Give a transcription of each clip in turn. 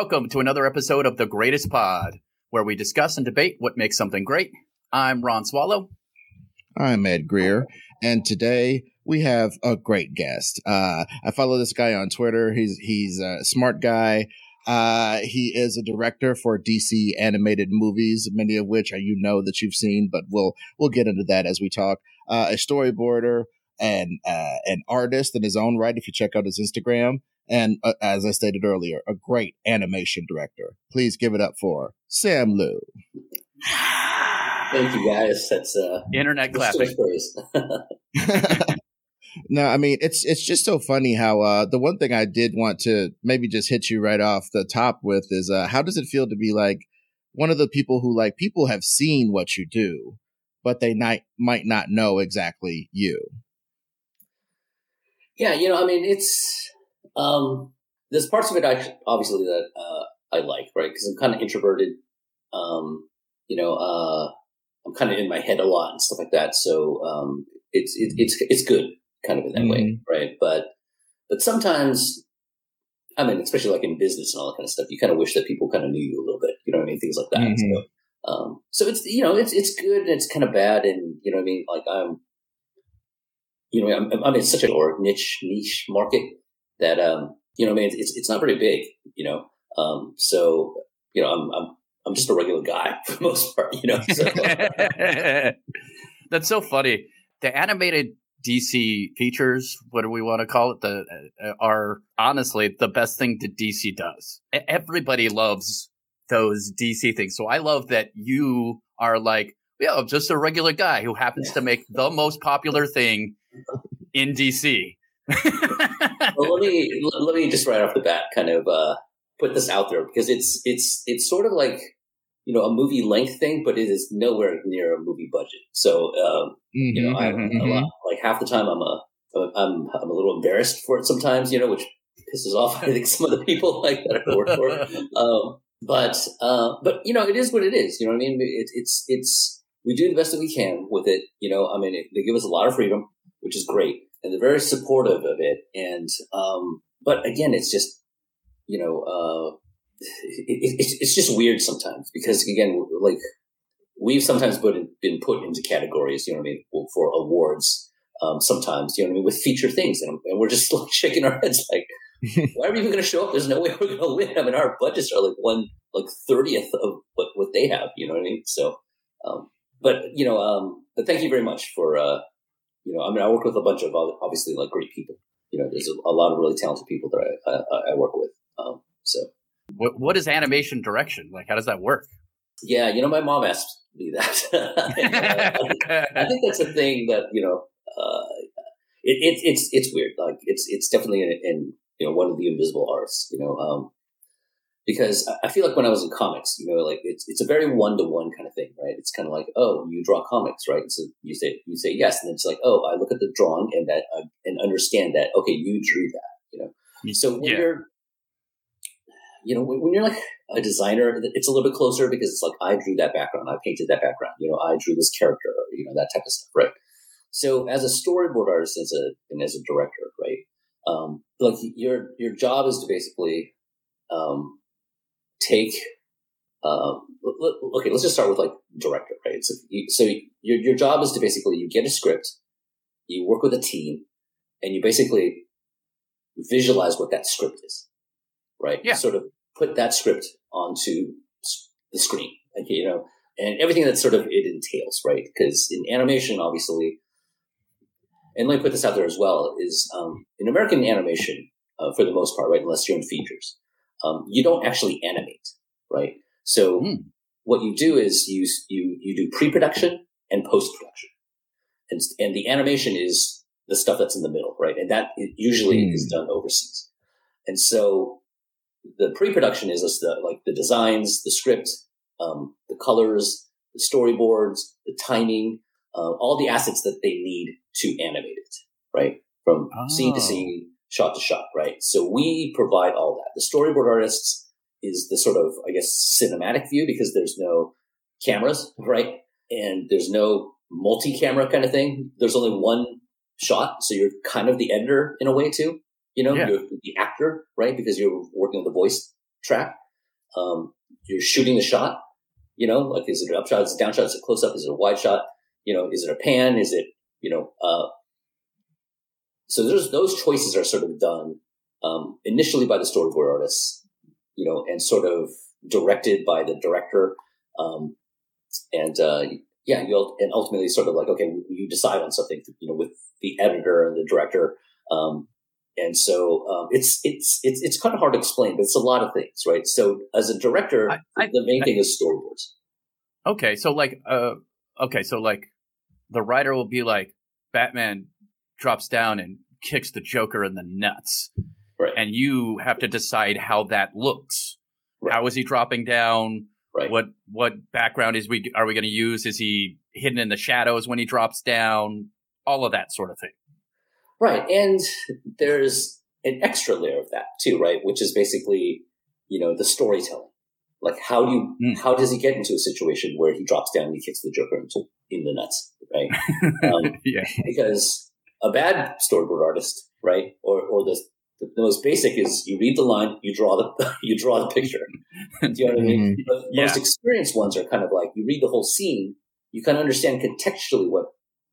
Welcome to another episode of The Greatest Pod, where we discuss and debate what makes something great. I'm Ron Swallow. I'm Ed Greer, and today we have a great guest. Uh, I follow this guy on Twitter. He's he's a smart guy. Uh, he is a director for DC animated movies, many of which you know that you've seen, but we'll we'll get into that as we talk. Uh, a storyboarder and uh, an artist in his own right. If you check out his Instagram, and uh, as I stated earlier, a great animation director. Please give it up for Sam Liu. Thank you, guys. That's uh, internet clapping. no, I mean it's it's just so funny how uh, the one thing I did want to maybe just hit you right off the top with is uh, how does it feel to be like one of the people who like people have seen what you do, but they might might not know exactly you. Yeah, you know, I mean, it's um, there's parts of it I obviously that uh, I like, right? Because I'm kind of introverted. Um, you know, uh, I'm kind of in my head a lot and stuff like that. So um, it's it, it's it's good, kind of in that mm-hmm. way, right? But but sometimes, I mean, especially like in business and all that kind of stuff, you kind of wish that people kind of knew you a little bit. You know what I mean? Things like that. Mm-hmm. So, um, so it's you know it's it's good and it's kind of bad and you know what I mean. Like I'm, you know, I'm, I'm in such a or niche niche market that um, you know, I mean, it's it's not very big, you know. Um, so you know, I'm I'm I'm just a regular guy for the most part, you know. So. That's so funny. The animated DC features, what do we want to call it? The uh, are honestly the best thing that DC does. Everybody loves those DC things. So I love that you are like, yeah, I'm just a regular guy who happens to make the most popular thing in DC. Well, let me let me just right off the bat kind of uh, put this out there because it's it's it's sort of like you know a movie length thing, but it is nowhere near a movie budget. So um, mm-hmm, you know, I'm mm-hmm. a lot, mm-hmm. like half the time I'm a I'm I'm a little embarrassed for it sometimes, you know, which pisses off I think some of the people like that I work for. Um, but uh, but you know, it is what it is. You know what I mean? It, it's it's we do the best that we can with it. You know, I mean, it, they give us a lot of freedom, which is great and they're very supportive of it. And um, but again, it's just you know, uh, it, it's it's just weird sometimes because again, like we've sometimes been been put into categories, you know what I mean, for awards. Um, sometimes, you know what I mean, with feature things, and, and we're just like shaking our heads like, why are we even going to show up? There's no way we're going to win. I mean, our budgets are like one like thirtieth of what what they have. You know what I mean? So, um, but you know, um, but thank you very much for uh, you know, I mean, I work with a bunch of obviously like great people. You know, there's a, a lot of really talented people that I, I, I work with. Um, so, what, what is animation direction? Like, how does that work? Yeah, you know, my mom asked me that. I, think, that's a thing that you know, uh, it, it, it's it's weird. Like, it's it's definitely in, in you know one of the invisible arts. You know, um, because I feel like when I was in comics, you know, like it's it's a very one to one kind of thing, right? It's kind of like, oh, you draw comics, right? So you say you say yes, and then it's like, oh, I look at the drawing and that uh, and understand that, okay, you drew that, you know. So when yeah. you're, you know, when, when, you're like a designer, it's a little bit closer because it's like I drew that background, I painted that background, you know, I drew this character, you know, that type of stuff, right? So as a storyboard artist, as a and as a director, right? Um, like your your job is to basically um, take um, okay let's just start with like director right? So, you, so your, your job is to basically you get a script you work with a team and you basically visualize what that script is right? Yeah. You sort of put that script onto the screen like you know and everything that sort of it entails right? Because in animation obviously and let me put this out there as well is um, in american animation uh, for the most part right unless you're in features um, you don't actually animate, right? So mm. what you do is you you you do pre-production and post-production, and and the animation is the stuff that's in the middle, right? And that usually mm. is done overseas. And so the pre-production is the, like the designs, the script, um, the colors, the storyboards, the timing, uh, all the assets that they need to animate it, right? From oh. scene to scene, shot to shot, right? So we provide all that. The storyboard artists is the sort of, I guess, cinematic view because there's no cameras, right? And there's no multi-camera kind of thing. There's only one shot. So you're kind of the editor in a way too. You know, yeah. you're the actor, right? Because you're working on the voice track. Um, you're shooting the shot. You know, like is it an upshot? Is it a downshot? Is it a close up? Is it a wide shot? You know, is it a pan? Is it you know? Uh, so there's those choices are sort of done um, initially by the storyboard artists, you know, and sort of directed by the director. Um, and uh, yeah, you'll and ultimately sort of like okay, you decide on something, you know, with the editor and the director. Um, and so um, it's it's it's it's kind of hard to explain, but it's a lot of things, right? So as a director, I, I, the main I, thing is storyboards. Okay, so like, uh, okay, so like, the writer will be like, Batman drops down and kicks the Joker in the nuts, right? And you have to decide how that looks. Right. How is he dropping down? Right. What what background is we are we going to use? Is he hidden in the shadows when he drops down? All of that sort of thing. Right. And there's an extra layer of that too, right? Which is basically, you know, the storytelling. Like how do you, mm. how does he get into a situation where he drops down and he kicks the Joker into, in the nuts, right? Um, yeah. Because a bad storyboard artist, right? Or, or the, the, most basic is you read the line, you draw the, you draw the picture. Do you know what I mean? Mm-hmm. But yeah. most experienced ones are kind of like you read the whole scene, you kind of understand contextually what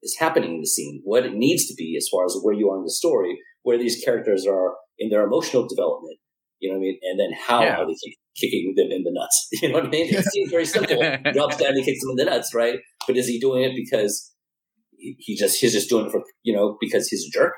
is happening in the scene, what it needs to be as far as where you are in the story, where these characters are in their emotional development. You know what I mean? And then how yeah. are they kicking them in the nuts? You know what I mean? It seems very simple. he drops down, he kicks them in the nuts, right? But is he doing it because he just he's just doing it for you know because he's a jerk?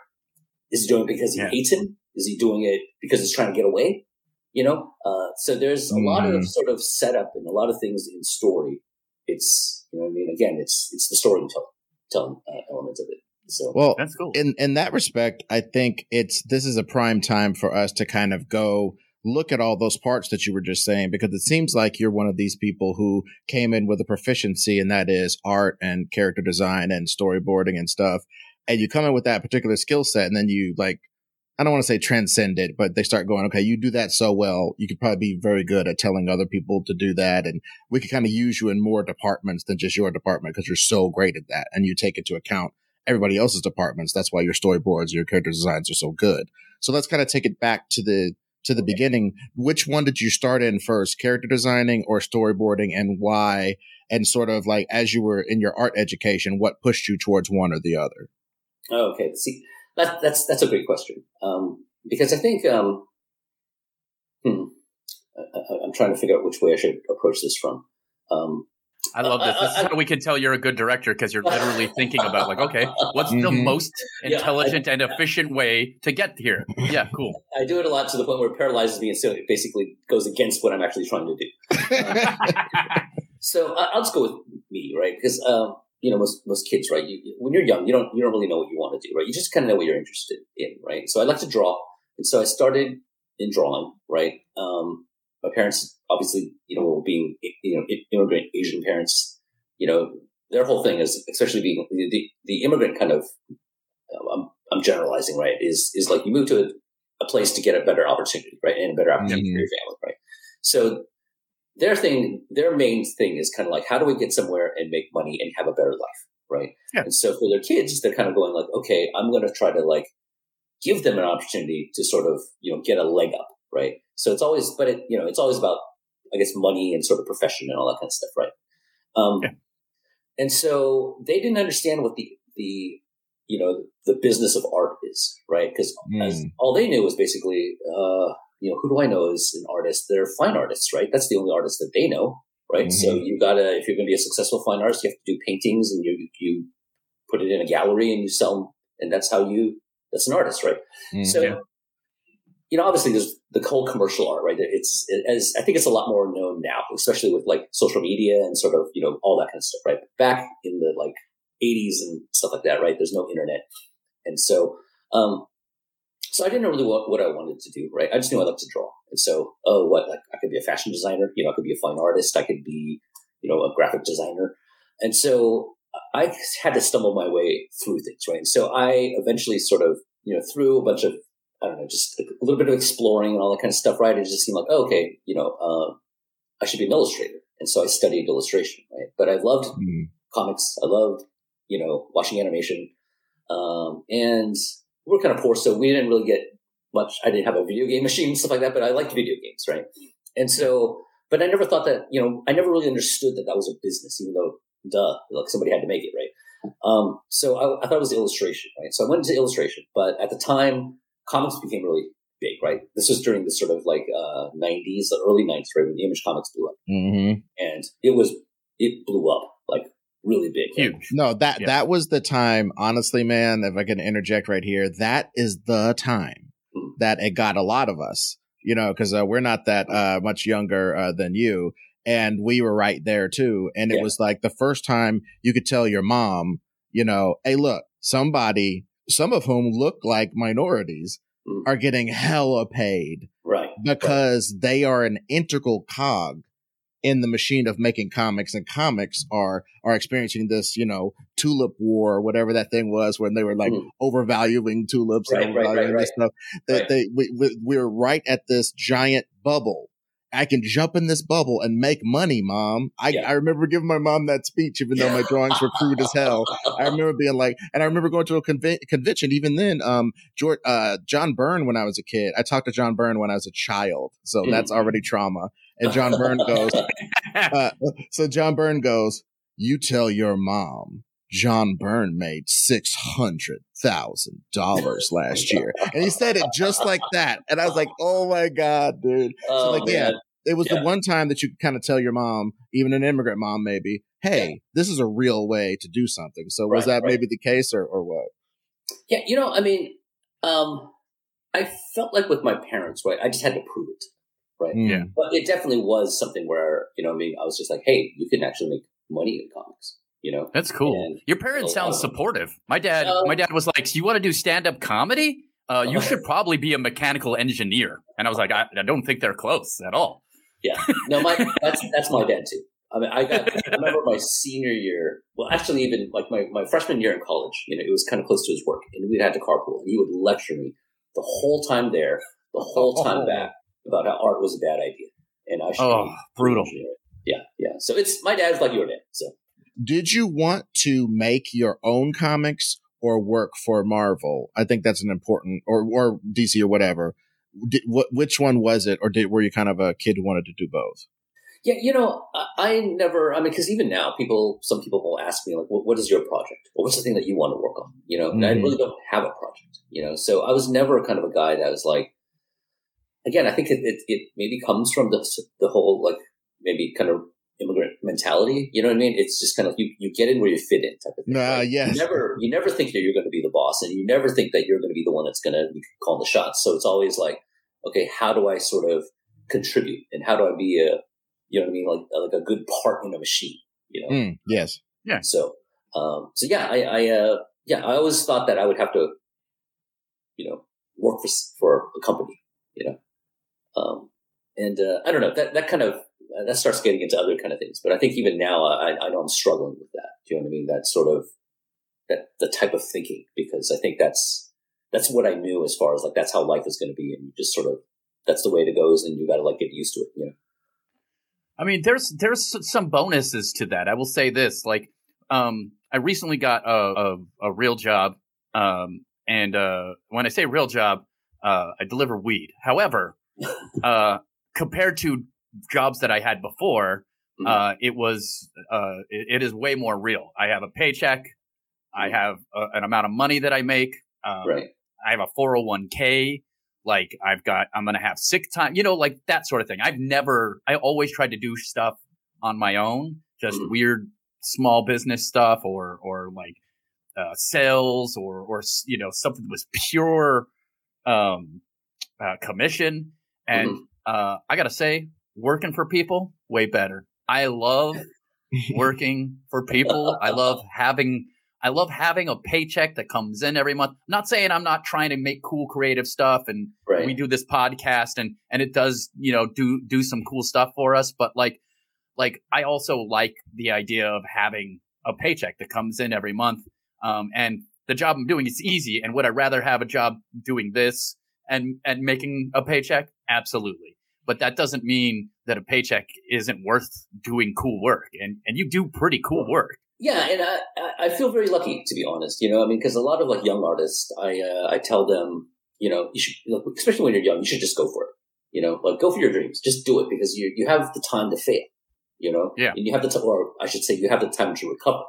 Is he doing it because he yeah. hates him? Is he doing it because he's trying to get away? You know, uh, so there's a mm. lot of mm. sort of setup and a lot of things in story. It's you know what I mean. Again, it's it's the storytelling telling uh, elements of it. So well, that's cool. In in that respect, I think it's this is a prime time for us to kind of go look at all those parts that you were just saying because it seems like you're one of these people who came in with a proficiency and that is art and character design and storyboarding and stuff and you come in with that particular skill set and then you like I don't want to say transcend it, but they start going, okay, you do that so well. You could probably be very good at telling other people to do that. And we could kind of use you in more departments than just your department because you're so great at that. And you take into account everybody else's departments. That's why your storyboards, your character designs are so good. So let's kind of take it back to the, to the beginning. Which one did you start in first, character designing or storyboarding and why? And sort of like as you were in your art education, what pushed you towards one or the other? Okay. See, that, that's that's a great question um, because I think um, hmm, I, am trying to figure out which way I should approach this from. Um, I love this. This is how we can tell you're a good director because you're literally thinking about like, okay, what's the mm-hmm. most intelligent yeah, I, and efficient way to get here? Yeah, cool. I do it a lot to the point where it paralyzes me, and so it basically goes against what I'm actually trying to do. so I'll just go with me, right? Because um, you know, most, most kids, right? You, when you're young, you don't, you don't really know what you want to do, right? You just kind of know what you're interested in, right? So I like to draw. And so I started in drawing, right? Um, my parents, obviously, you know, being, you know, immigrant Asian parents, you know, their whole thing is, especially being the, the immigrant kind of, I'm, I'm generalizing, right? Is, is like you move to a, a place to get a better opportunity, right? And a better opportunity mm-hmm. for your family, right? So their thing, their main thing is kind of like, how do we get somewhere and make money and have a better life? Right. Yeah. And so for their kids, they're kind of going like, okay, I'm going to try to like give them an opportunity to sort of, you know, get a leg up. Right. So it's always, but it, you know, it's always about, I guess, money and sort of profession and all that kind of stuff. Right. Um, yeah. and so they didn't understand what the, the, you know, the business of art is, right? Because mm. all they knew was basically, uh, you know, who do I know as an artist? They're fine artists, right? That's the only artist that they know, right? Mm-hmm. So you gotta, if you're going to be a successful fine artist, you have to do paintings and you, you put it in a gallery and you sell them. And that's how you, that's an artist, right? Mm-hmm. So, you know, obviously there's the whole commercial art, right? It's, it, as I think it's a lot more known now, especially with like social media and sort of, you know, all that kind of stuff, right? Back in the like 80s and stuff like that, right? There's no internet. And so, um, so I didn't know really what, what I wanted to do, right? I just knew I liked to draw. And so, oh, what, like I could be a fashion designer, you know, I could be a fine artist, I could be, you know, a graphic designer. And so I had to stumble my way through things, right? And so I eventually sort of, you know, through a bunch of, I don't know, just a little bit of exploring and all that kind of stuff, right? It just seemed like, oh, okay, you know, uh, I should be an illustrator. And so I studied illustration, right? But I loved mm-hmm. comics. I loved, you know, watching animation. Um, and we are kind of poor, so we didn't really get much. I didn't have a video game machine and stuff like that, but I liked video games, right? And so but I never thought that, you know, I never really understood that that was a business, even though, duh, like somebody had to make it, right? Um, so I, I thought it was illustration, right? So I went into illustration, but at the time, comics became really big, right? This was during the sort of like uh, 90s, the early 90s, right? When the Image Comics blew up. Mm-hmm. And it was, it blew up like really big. Huge. Right? No, that Yeah. that was the time. Honestly, man, if I can interject right here, that is the time Hmm. that it got a lot of us. You know, because uh, we're not that uh, much younger uh, than you, and we were right there too. And it Yeah. was like the first time you could tell your mom, you know, hey, look, somebody, some of whom look like minorities, Mm. are getting hella paid Right. because they are an integral cog in the machine of making comics and comics are are experiencing this you know tulip war or whatever that thing was when they were like Mhm. overvaluing tulips Right, and overvaluing right, this stuff that Right. they we, we, we're right at this giant bubble I can jump in this bubble and make money, mom. I, Yeah. I remember giving my mom that speech, even though my drawings were crude as hell. I remember being like, and I remember going to a conve- convention. Even then, um, George, uh, John Byrne, when I was a kid, I talked to John Byrne when I was a child, so Mhm. that's already trauma. And John Byrne goes, uh, so John Byrne goes, you tell your mom John Byrne made six hundred thousand dollars last year, and he said it just like that. And I was like, oh my god, dude. Oh, like, yeah. It was Yeah. the one time that you could kind of tell your mom, even an immigrant mom, maybe, hey, this is a real way to do something. So was Right, that right. maybe the case, or or what? Yeah, you know, I mean, um, I felt like with my parents, right, I just had to prove it, right? Mm. Yeah. But it definitely was something where, you know, I mean, I was just like, hey, you can actually make money in comics, you know? That's cool. And- Your parents sound Oh. supportive. My dad, Uh, my dad was like, "You want to do stand up comedy? Uh, you should probably be a mechanical engineer." And I was like, I, "I don't think they're close at all." Yeah. No, my that's that's my dad too. I mean, I got. I remember my senior year. Well, actually, even like my, my freshman year in college, you know, it was kind of close to his work, and we had to carpool, and he would lecture me the whole time there, the whole time Oh. back about how art was a bad idea, and I should. Oh, brutal. engineer. Yeah, yeah. So it's my dad's like your dad. So Did you want to make your own comics or work for Marvel? I think that's an important, or or DC or whatever. Did, what which one was it, or did were you kind of a kid who wanted to do both? yeah, you know, I, I never. I mean, because even now, people, some people will ask me like, what, "What is your project? Or what's the thing that you want to work on?" You know, and I really mm-hmm. don't have a project. You know, so I was never kind of a guy that was like. Again, I think it, it, it maybe comes from the the whole like maybe kind of immigrant mentality. You know what I mean? It's just kind of you you get in where you fit in type of thing. Nah, right? yes. You never you never think that you're going to be the boss, and you never think that you're going to be the one that's going to be calling the shots. So it's always like, okay, how do I sort of contribute, and how do I be a you know what I mean, like like a good part in a machine. You know, Mm, yes. Yeah. So um, so yeah, I, I uh, yeah, I always thought that I would have to, you know, work for for a company, you know, um, and uh, I don't know that that kind of uh, that starts getting into other kind of things. But I think even now, I, I know I'm struggling with that. Do you know what I mean? That sort of that the type of thinking because I think that's that's what I knew as far as like that's how life is going to be, and you just sort of that's the way it goes, and you got to like get used to it, you know. I mean, there's there's some bonuses to that. I will say this: like, um, I recently got a a, a real job, um, and uh, when I say real job, uh, I deliver weed. However, uh, compared to jobs that I had before, Mhm. uh, it was uh, it, it is way more real. I have a paycheck. I have a, an amount of money that I make. Um, right. I have a 401k. Like I've got, I'm going to have sick time, you know, like that sort of thing. I've never, I always tried to do stuff on my own, just Mhm. weird small business stuff or, or like, uh, sales or, or, you know, something that was pure, um, uh, commission. And, Mhm. uh, I got to say, working for people, way better. I love working for people. I love having I love having a paycheck that comes in every month. not saying I'm not trying to make cool creative stuff and Right. we do this podcast and and it does, you know, do do some cool stuff for us, but like like I also like the idea of having a paycheck that comes in every month. Um and the job I'm doing is easy and would I rather have a job doing this and and making a paycheck? Absolutely. But that doesn't mean that a paycheck isn't worth doing cool work. And and you do pretty cool work. Yeah, and I, I- feel very lucky to be honest. You know, I mean, because a lot of like young artists, I uh, I tell them, you know, you should, especially when you're young, you should just go for it. You know, like go for your dreams. Just do it because you you have the time to fail. You know, Yeah. and you have the time, or I should say, you have the time to recover.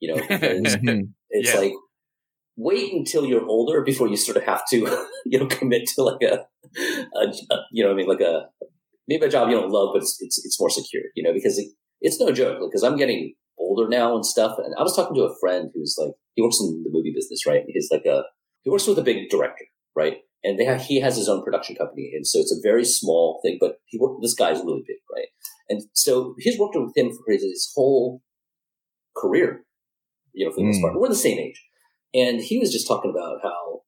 You know, it's Yeah. like wait until you're older before you sort of have to, you know, commit to like a, a, a you know, what I mean, like a maybe a job you don't love, but it's it's, it's more secure. You know, because it, it's no joke because I'm getting older now and stuff. And I was talking to a friend who's like he works in the movie business, right? He's like a he works with a big director, right? And they have he has his own production company, and so it's a very small thing. But he worked. This guy's really big, right? And so he's worked with him for his, his whole career, you know, for the most Mm. part. We're the same age, and he was just talking about how,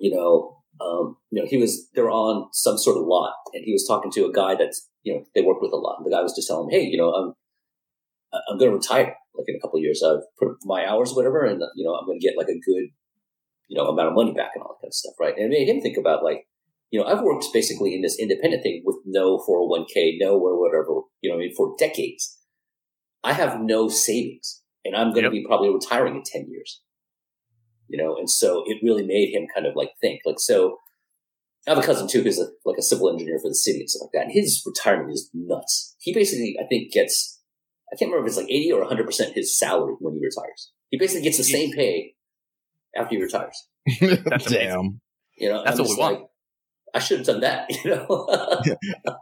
you know, um, you know, he was they were on some sort of lot, and he was talking to a guy that's you know they work with a lot. And the guy was just telling him, hey, you know, I'm I'm going to retire like in a couple of years. I've put my hours, whatever, and you know, I'm going to get like a good you know amount of money back and all that kind of stuff, right? And it made him think about like. You know, I've worked basically in this independent thing with no 401k, no or whatever, you know, I mean, for decades. I have no savings and I'm going to be probably retiring in 10 years. You know, and so it really made him kind of like think like, so I have a cousin too, who's a, like a civil engineer for the city and stuff like that. And his retirement is nuts. He basically, I think gets, I can't remember if it's like 80 or 100% his salary when he retires. He basically gets the same pay after he retires. That's amazing. Damn. You know, That's I'm what we just want. I should have done that, you know?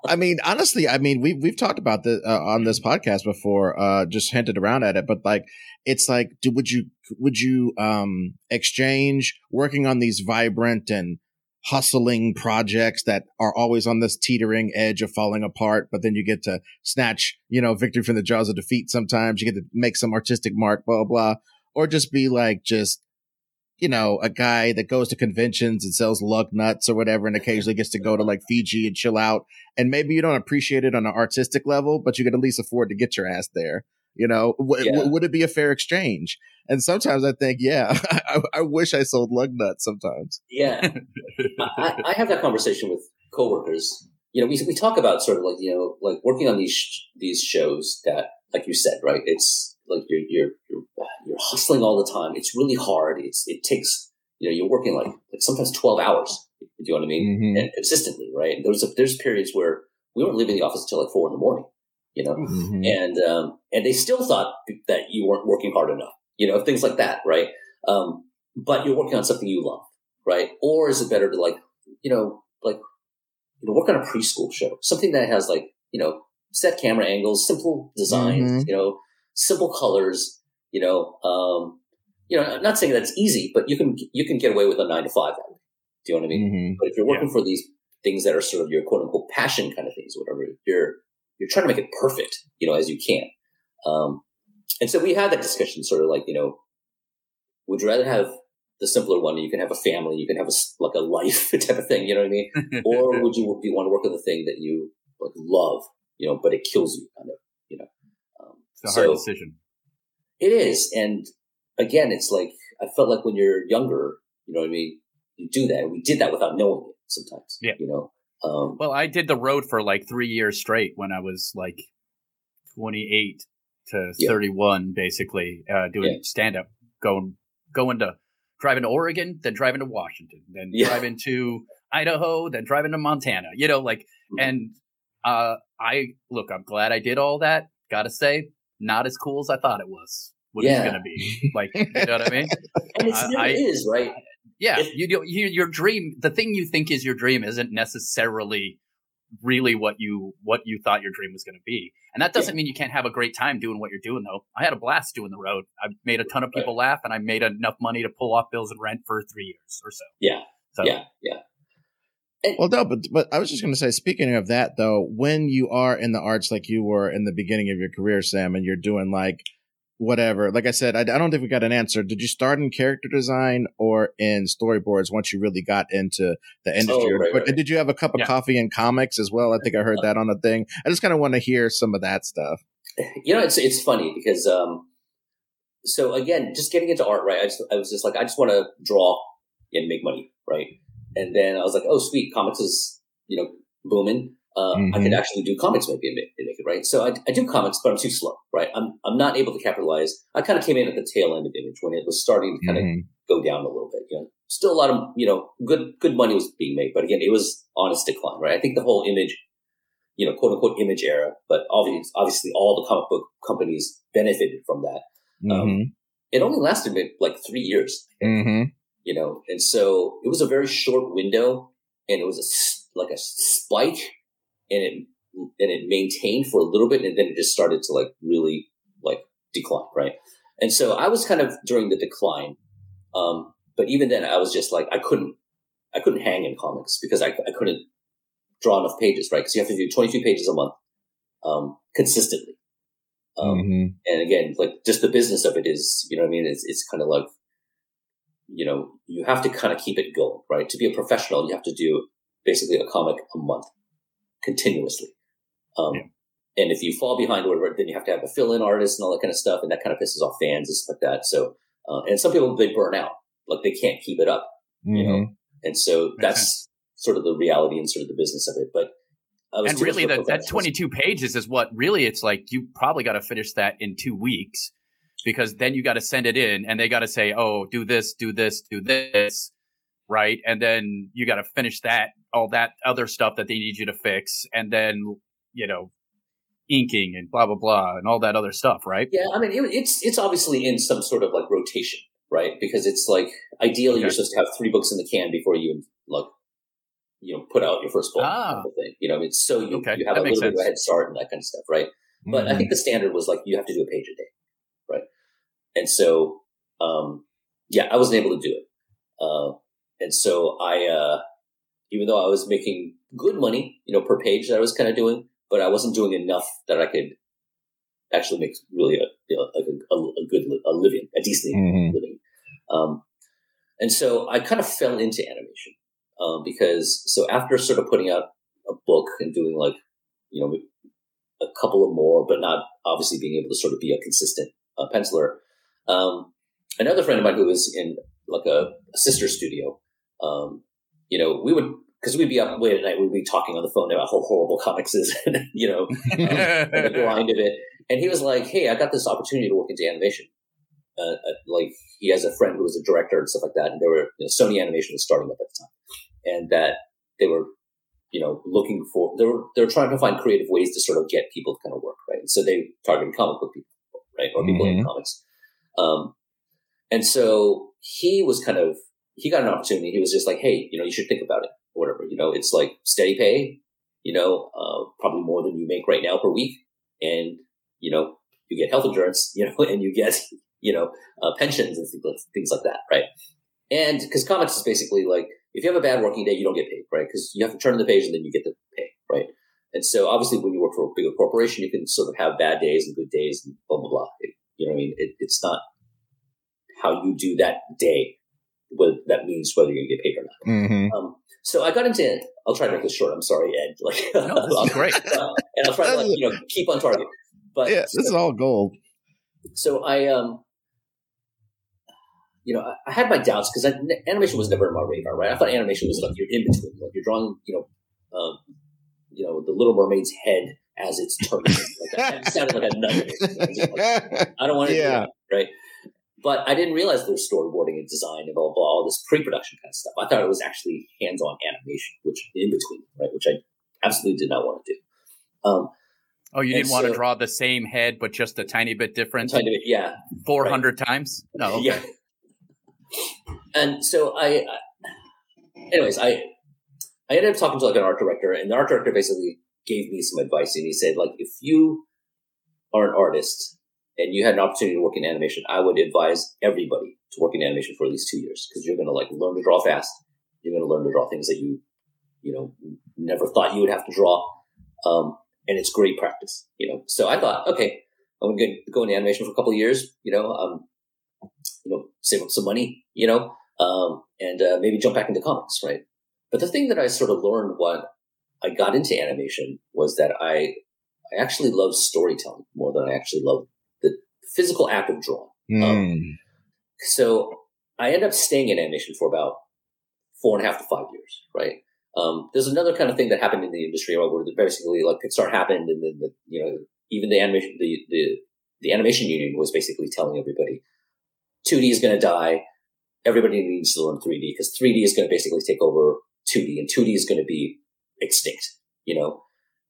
I mean, honestly, I mean, we we've talked about this uh, on this podcast before, uh, just hinted around at it, but like, it's like, do, would you would you um exchange working on these vibrant and hustling projects that are always on this teetering edge of falling apart, but then you get to snatch, you know, victory from the jaws of defeat. Sometimes you get to make some artistic mark, blah blah, or just be like just you know, a guy that goes to conventions and sells lug nuts or whatever, and occasionally gets to go to like Fiji and chill out. And maybe you don't appreciate it on an artistic level, but you can at least afford to get your ass there. You know, w- Yeah. w- would it be a fair exchange? And sometimes I think, yeah, I, I wish I sold lug nuts sometimes. Yeah, I, I have that conversation with coworkers. You know, we we talk about sort of like you know, like working on these sh- these shows that, like you said, right? It's like you're you're you're you're hustling all the time. It's really hard. It's it takes you know you're working like like sometimes twelve hours. Do you know what I mean? Mhm. And consistently, right? There's a, there's periods where we weren't leaving the office until like four in the morning. You know, Mhm. and um, and they still thought that you weren't working hard enough, you know, things like that, right? Um, but you're working on something you love, right? Or is it better to like, you know, like, you know, work on a preschool show, something that has like, you know, set camera angles, simple designs, Mhm. you know, simple colors, you know, um, you know, I'm not saying that's easy, but you can you can get away with a nine to five. That way. Do you know what I mean? Mhm. But if you're working for these things that are sort of your quote unquote passion kind of things, whatever, you're you're trying to make it perfect, you know, as you can. Um, and so we had that discussion, sort of like, you know, would you rather have the simpler one? You can have a family, you can have a like a life type of thing, you know what I mean? or would you, want to work on the thing that you like love, you know, but it kills you, kind of, you know? Um, It's a hard so- decision. it is. And again, it's like, I felt like when you're younger, you know what I mean? You do that. We did that without knowing it sometimes, Yeah. you know? Um, Well, I did the road for like three years straight when I was like 28 to Yeah. 31, basically, uh, doing Yeah. stand up, going, going to driving to Oregon, then driving to Washington, then Yeah. driving to Idaho, then driving to Montana, you know, like, Mhm. and, uh, I look, I'm glad I did all that. Gotta say, not as cool as I thought it was. What it's going to be. Like, you know what I mean? and it's I- never I- is, right? Yeah, If- you do. You, your dream, the thing you think is your dream, isn't necessarily really what you what you thought your dream was going to be. And that doesn't mean you can't have a great time doing what you're doing, though. I had a blast doing the road. I made a ton of people laugh, and I made enough money to pull off bills and rent for three years or so. Yeah. So Yeah. Yeah. Well, no, but but I was just going to say, speaking of that, though, when you are in the arts like you were in the beginning of your career, Sam, and you're doing like whatever, like I said, I, I don't think we got an answer. Did you start in character design or in storyboards once you really got into the industry? Oh, right, But right. did you have a cup of Yeah. coffee in comics as well? I think I heard that on a thing. I just kind of want to hear some of that stuff. you know, it's it's funny because um, so again, just getting into art, right? I just I was just like, I just want to draw and make money, right? And then I was like, oh, sweet, comics is you know booming. Uh, I Mhm. could actually do comics maybe and make, and make it right. So I, I do comics, but I'm too slow, right? I'm I'm not able to capitalize. I kind of came in at the tail end of Image when it was starting to kind of Mhm. go down a little bit, you know, still a lot of you know good good money was being made, but again, it was on its decline, right? I think the whole image, you know, quote unquote image era, but obviously, obviously all the comic book companies benefited from that. Um, Mm-hmm. Um, it only lasted like three years, Mm-hmm. you know, and so it was a very short window, and it was a like a spike, and it and it maintained for a little bit, and then it just started to like really like decline, right? And so I was kind of during the decline, um, but even then, I was just like I couldn't I couldn't hang in comics because I I couldn't draw enough pages, right? Because you have to do twenty two pages a month, um, consistently. Um, mm-hmm. and again, like just the business of it is, you know what I mean? It's, it's kind of like, you know, you have to kind of keep it going, right? To be a professional, you have to do basically a comic a month continuously. Um, Yeah. and if you fall behind or whatever, then you have to have a fill in artist and all that kind of stuff. And that kind of pisses off fans and stuff like that. So, uh, and some people, they burn out, like they can't keep it up, you know? And so that's sort of the reality and sort of the business of it. But I was and really, a that, that 22 pages is what really it's like you probably got to finish that in two weeks because then you got to send it in and they got to say, oh, do this, do this, do this. Right. And then you got to finish that, all that other stuff that they need you to fix. And then, you know, inking and blah, blah, blah, and all that other stuff. Right. Yeah, I mean, it, it's it's obviously in some sort of like rotation, right? Because it's like ideally Okay. you're supposed to have three books in the can before you like you know put out your first book. Ah. thing. You know, it's so you, Okay, you have that a little bit of a head start and that kind of stuff, right? But Mm-hmm. I think the standard was like you have to do a page a day, right? And so, um, yeah, I wasn't able to do it. Uh, and so I, uh, even though I was making good money, you know, per page that I was kind of doing, but I wasn't doing enough that I could actually make really a, you know, a, a, a good, li- a living, a decent Mhm. living. Um, and so I kind of fell into animation, um, because so after sort of putting out a book and doing like, you know, a couple of more, but not obviously being able to sort of be a consistent uh, penciler. Um, another friend of mine who was in like a, a sister studio, um, you know, we would, cause we'd be up late at night, we'd be talking on the phone about how horrible comics is, and, you know, and the grind of it. And he was like, Hey, I got this opportunity to work into animation. Uh, uh, like he has a friend who was a director and stuff like that. And they were, you know, Sony animation was starting up at the time and that they were, you know, looking for, they were, they were trying to find creative ways to sort of get people to kind of work, right? And so they targeted comic book people, right? Or people in comics. Um, and so he was kind of, he got an opportunity. He was just like, Hey, you know, you should think about it or whatever, you know, it's like steady pay, you know, uh, probably more than you make right now per week. And, you know, you get health insurance, you know, and you get, you know, uh, pensions and things like- that, right? And because comics is basically like, if you have a bad working day, you don't get paid, right? Because you have to turn the page and then you get the pay, right? And so obviously when you work for a bigger corporation, you can sort of have bad days and good days and blah, blah, blah. It- you know what I mean? It, it's not how you do that day, what that means whether you're going to get paid or not. Mhm. Um, so I got into, I'll try to make this short. I'm sorry, Ed. Like, No, great. uh, and I'll try to like, you know, keep on target. But Yeah, this is all gold. so I, um, you know, I, I had my doubts because animation was never on my radar, right? I thought animation was like you're in between, like you're drawing, you know, um, you know, the Little Mermaid's head as it's turning. Like that, sounded like a. I like, I don't want to Yeah. do that, right? But I didn't realize there was storyboarding and design and blah, blah, blah, all this pre-production kind of stuff. I thought it was actually hands-on animation, which in between, right? Which I absolutely did not want to do. Um, oh, you didn't want to draw the same head, but just a tiny bit different kind of, yeah, 400 times? No. okay. Yeah. And so I, I, anyways, I, I ended up talking to like an art director, and the art director basically gave me some advice, and he said like, if you are an artist and you had an opportunity to work in animation, I would advise everybody to work in animation for at least two years because you're going to like learn to draw fast. You're going to learn to draw things that you, you know, never thought you would have to draw. Um, and it's great practice, you know. So I thought, okay, I'm going to go into animation for a couple of years, you know, um, you know, save up some money, you know, um, and uh, maybe jump back into comics, right? But the thing that I sort of learned when I got into animation was that I, I actually love storytelling more than I actually love physical act of drawing. Mm. So I end up staying in animation for about four and a half to five years, right? Um, there's another kind of thing that happened in the industry right, where basically like Pixar happened and then the, you know, even the animation, the, the, the animation union was basically telling everybody 2D is going to die. everybody needs to learn 3D because 3D is going to basically take over 2D and 2D is going to be extinct, you know?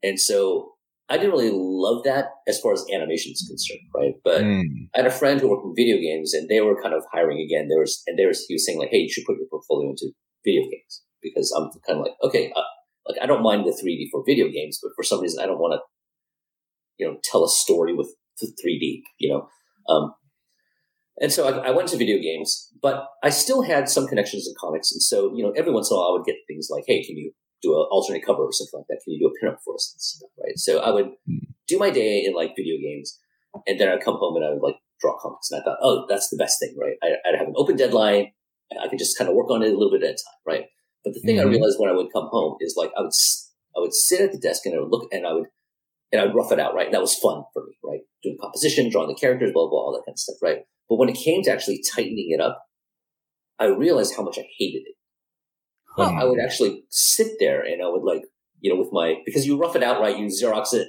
And so I didn't really love that as far as animation is concerned, right? But mm. I had a friend who worked in video games and they were kind of hiring again. There was, and there was, he was saying like, Hey, you should put your portfolio into video games because I'm kind of like, okay, uh, like I don't mind the 3D for video games, but for some reason I don't want to, you know, tell a story with the 3D, you know? Um, and so I, I, went to video games, but I still had some connections in comics. And so, you know, every once in a while I would get things like, Hey, can you do an alternate cover or something like that? Can you do a pinup for us? And stuff, right. So I would hmm. do my day in like video games and then I'd come home and I would like draw comics. And I thought, oh, that's the best thing, right? I, would have an open deadline. I could just kind of work on it a little bit at a time, right? But the thing mm-hmm. I realized when I would come home is like I would I would sit at the desk and I would look and I would and I would rough it out, right? And that was fun for me, right? Doing composition, drawing the characters, blah, blah, all that kind of stuff, right? But when it came to actually tightening it up, I realized how much I hated it. Huh. I would actually sit there and I would like, you know, with my, because you rough it out, right? You Xerox it,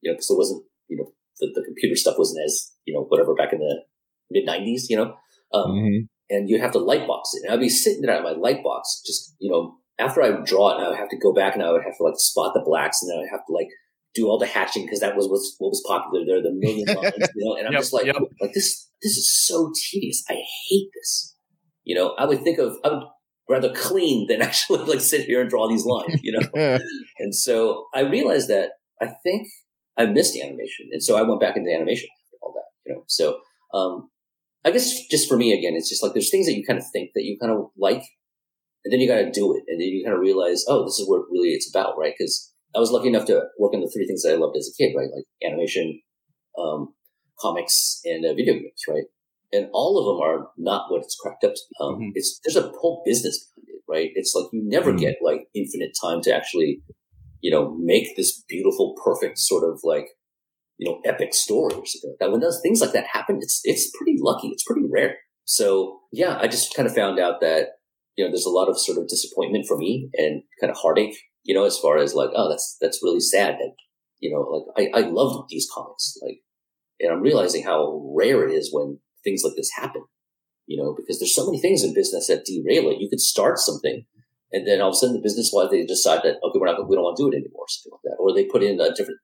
you know, because it wasn't, you know, the, the computer stuff wasn't as, you know, whatever back in the mid 90s, you know? Um, mm-hmm. And you'd have to light box it. And I'd be sitting there at my light box, just, you know, after I would draw it, I would have to go back and I would have to like spot the blacks and then I would have to like do all the hatching because that was, was what was popular there, the million lines, you know, and I'm yep, just like, yep. like this, this is so tedious. I hate this. You know, I would think of, I would rather clean than actually like sit here and draw these lines, you know? and so I realized that I think I missed animation. And so I went back into animation after all that, you know? So, um, I guess just for me, again, it's just like there's things that you kind of think that you kind of like, and then you got to do it. And then you kind of realize, oh, this is what really it's about, right? Because I was lucky enough to work on the three things that I loved as a kid, right? Like animation, um, comics, and uh, video games, right? And all of them are not what it's cracked up to be. Um, mm-hmm. It's there's a whole business behind it, right? It's like you never mm-hmm. get like infinite time to actually, you know, make this beautiful, perfect sort of like, you know, epic story or something like that. When those things like that happen, it's it's pretty lucky. It's pretty rare. So yeah, I just kind of found out that you know there's a lot of sort of disappointment for me and kind of heartache you know, as far as like, oh, that's, that's really sad that, you know, like I, I love these comics, like, and I'm realizing how rare it is when things like this happen, you know, because there's so many things in business that derail it. You could start something and then all of a sudden the business wise, they decide that, okay, we're not, we don't want to do it anymore, something like that. Or they put in a different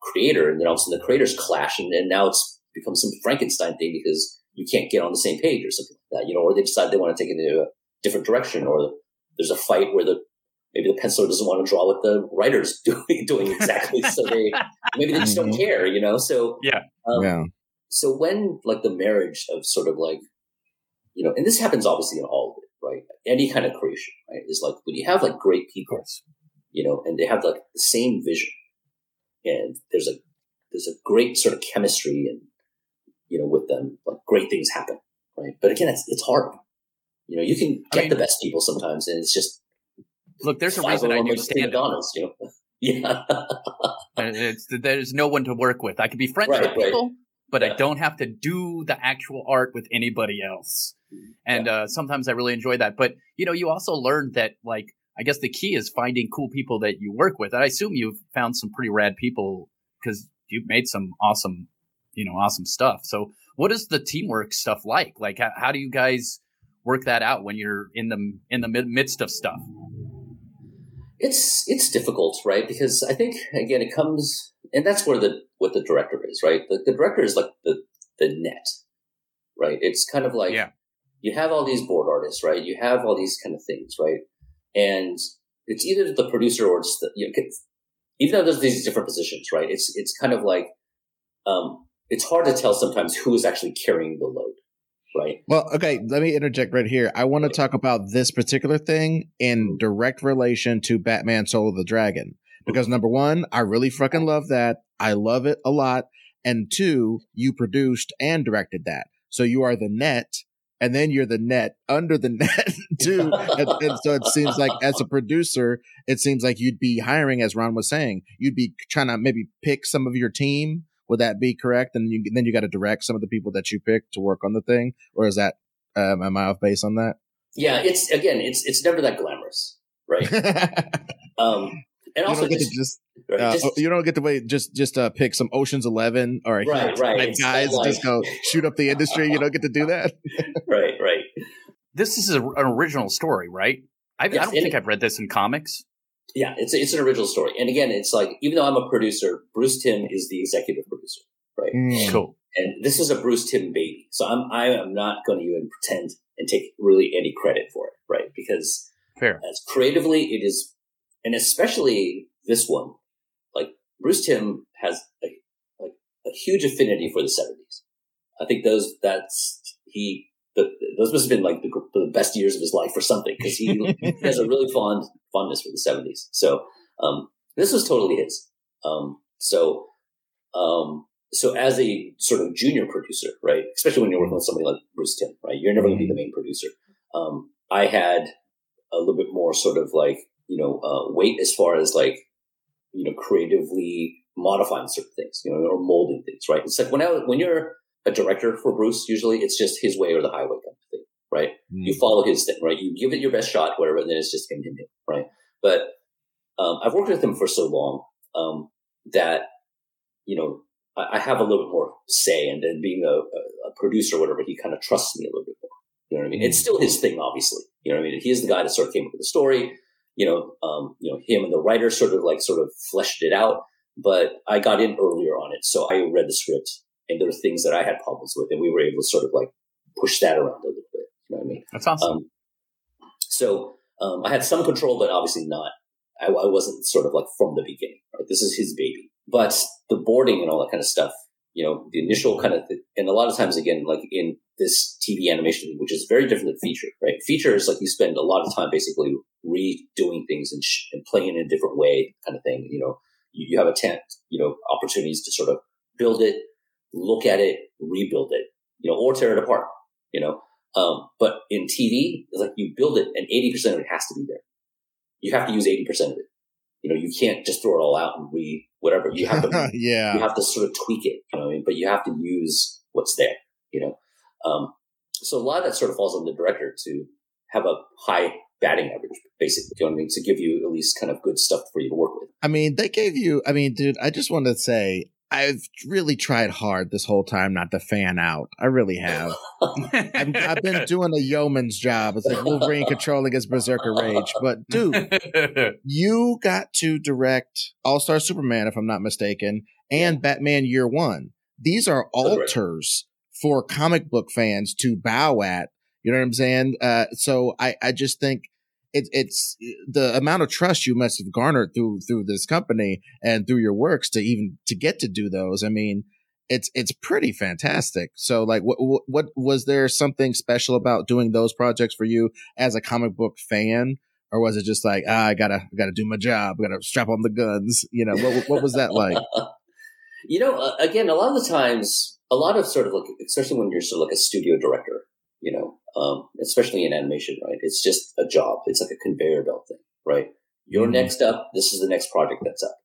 creator and then all of a sudden the creators clash and, and now it's become some Frankenstein thing because you can't get on the same page or something like that, you know, or they decide they want to take it in a different direction or there's a fight where the maybe the penciler doesn't want to draw what the writer's doing doing exactly. so they maybe they just don't mm-hmm. care, you know. So yeah, um, yeah. So when like the marriage of sort of like you know, and this happens obviously in all of it, right? Any kind of creation, right? Is like when you have like great people, you know, and they have like the same vision, and there's a there's a great sort of chemistry and you know with them, like great things happen, right? But again, it's it's hard. You know, you can get I mean, the best people sometimes, and it's just Look, there's a reason I do stand up. You know? yeah. Uh, it's there's no one to work with. I can be friends right, with people, right. But yeah. I don't have to do the actual art with anybody else. And yeah. uh, sometimes I really enjoy that. But you know, you also learn that like I guess the key is finding cool people that you work with. I assume you've found some pretty rad people because you've made some awesome, you know, awesome stuff. So, what is the teamwork stuff like? Like, how, how do you guys work that out when you're in the in the midst of stuff? it's it's difficult, right? Because I think again, it comes, and that's where the what the director is, right? The, the director is like the the net, right? It's kind of like yeah. you have all these board artists, right? You have all these kind of things, right? And it's either the producer or it's the you know, even though there's these different positions, right? It's it's kind of like um, it's hard to tell sometimes who is actually carrying the load, right? Well, okay, let me interject right here. I want to talk about this particular thing in mm-hmm. direct relation to Batman Soul of the Dragon. Because number one, I really fucking love that. I love it a lot. And two, you produced and directed that. So you are the net and then you're the net under the net too. and, and, so it seems like as a producer, it seems like you'd be hiring, as Ron was saying, you'd be trying to maybe pick some of your team would that be correct? And you, then you got to direct some of the people that you pick to work on the thing, or is that um, am I off base on that? Yeah, it's again, it's it's never that glamorous, right? um, and also you just, just, uh, just, you don't get to wait just just uh, pick some Ocean's Eleven or right, right. Like guys like, just go shoot up the industry. You don't get to do that. right, right. this is a, an original story, right? I, Yes, I don't think it- I've read this in comics. Yeah, it's it's an original story, and again, it's like even though I'm a producer, Bruce Timm is the executive producer, right? Mm. Cool. And this is a Bruce Timm baby, so I'm I am not going to even pretend and take really any credit for it, right? Because Fair. as creatively it is, and especially this one, like Bruce Timm has a, like a huge affinity for the '70s. I think those that's he. The, those must have been like the, the best years of his life or something because he, he has a really fond fondness for the 70s. So um, this was totally his. Um, so um, so as a sort of junior producer, right, especially when you're working with somebody like Bruce Timm, right, you're never going to be the main producer. Um, I had a little bit more sort of like you know uh, weight as far as like you know creatively modifying certain things, you know, or molding things, right? It's like when I when you're a director for Bruce, usually it's just his way or the highway kind of thing, right? you follow his thing, right? You give it your best shot, whatever, and then it's just him, him, him, right? But um, I've worked with him for so long um, that you know I, I have a little bit more say, and then being a, a, a producer or whatever, he kind of trusts me a little bit more. You know what I mean? It's still his thing, obviously. You know what I mean? He's the guy that sort of came up with the story. You know, um, you know, him and the writer sort of like sort of fleshed it out. But I got in earlier on it, so I read the script, and there were things that I had problems with, and we were able to sort of like push that around a little bit. You know what I mean? That's awesome. Um, so um, I had some control, but obviously not. I, I wasn't sort of like from the beginning. Right? This is his baby. But the boarding and all that kind of stuff, you know, the initial kind of, and a lot of times again, like in this TV animation, which is very different than feature, right? Feature is like you spend a lot of time basically redoing things and, sh- and playing in a different way, kind of thing. You know, you, you have a tent, you know, opportunities to sort of build it, look at it, rebuild it, you know, or tear it apart, you know. Um, but in TV, it's like you build it and 80% of it has to be there. You have to use 80% of it. You know, you can't just throw it all out and re whatever. You have to, yeah. you have to sort of tweak it, you know what I mean? But you have to use what's there, you know? Um, so a lot of that sort of falls on the director to have a high batting average, basically, you know what I mean? To give you at least kind of good stuff for you to work with. I mean, they gave you. I mean, dude, I just wanted to say I've really tried hard this whole time not to fan out. I really have. I've, I've been doing a yeoman's job. It's like Wolverine controlling his berserker rage. But dude, you got to direct All Star Superman, if I'm not mistaken, and Batman Year One. These are That's right. altars for comic book fans to bow at. You know what I'm saying? Uh, so I, I just think it, it's the amount of trust you must have garnered through through this company and through your works to even to get to do those. I mean, it's it's pretty fantastic. So, like, what what, what was there something special about doing those projects for you as a comic book fan? Or was it just like ah, I gotta I gotta do my job, I gotta strap on the guns? You know what what was that like? you know, again, a lot of the times, a lot of sort of like, especially when you're sort of like a studio director, um, especially in animation, right? It's just a job. It's like a conveyor belt thing, right? You're Mhm. next up. This is the next project that's up.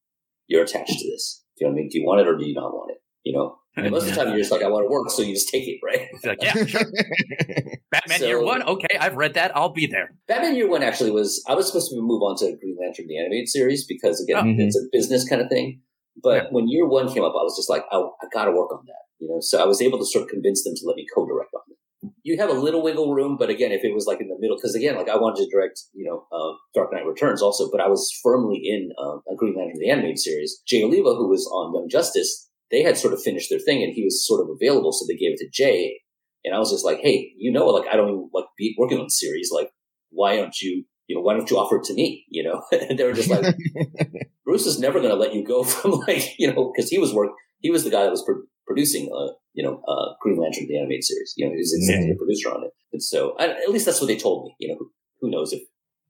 You're attached to this. Do you know what I mean? Do you want it or do you not want it? You know, and most of the time you're just like, I want to work, so you just take it, right? Like, yeah, sure. Batman So- Year One. Okay, I've read that. I'll be there. Batman Year One actually was. I was supposed to move on to Green Lantern the animated series because again, Oh. it's a business kind of thing. But Yeah. when Year One came up, I was just like, I, I got to work on that, you know. So I was able to sort of convince them to let me co-direct on it. You have a little wiggle room, but again, if it was like in the middle, because again, like I wanted to direct, you know, uh, Dark Knight Returns also, but I was firmly in uh, a Green Lantern the animated series. Jay Oliva, who was on Young Justice, they had sort of finished their thing, and he was sort of available, so they gave it to Jay. And I was just like, hey, you know, like I don't even like be working on series. Like, why don't you, you know, why don't you offer it to me? You know, and they were just like, Bruce is never going to let you go from like, you know, because he was work, he was the guy that was pro- producing, uh, you know, uh, Green Lantern the animated series. You know, he was executive producer on it, and so I, at least that's what they told me. You know, who, who knows if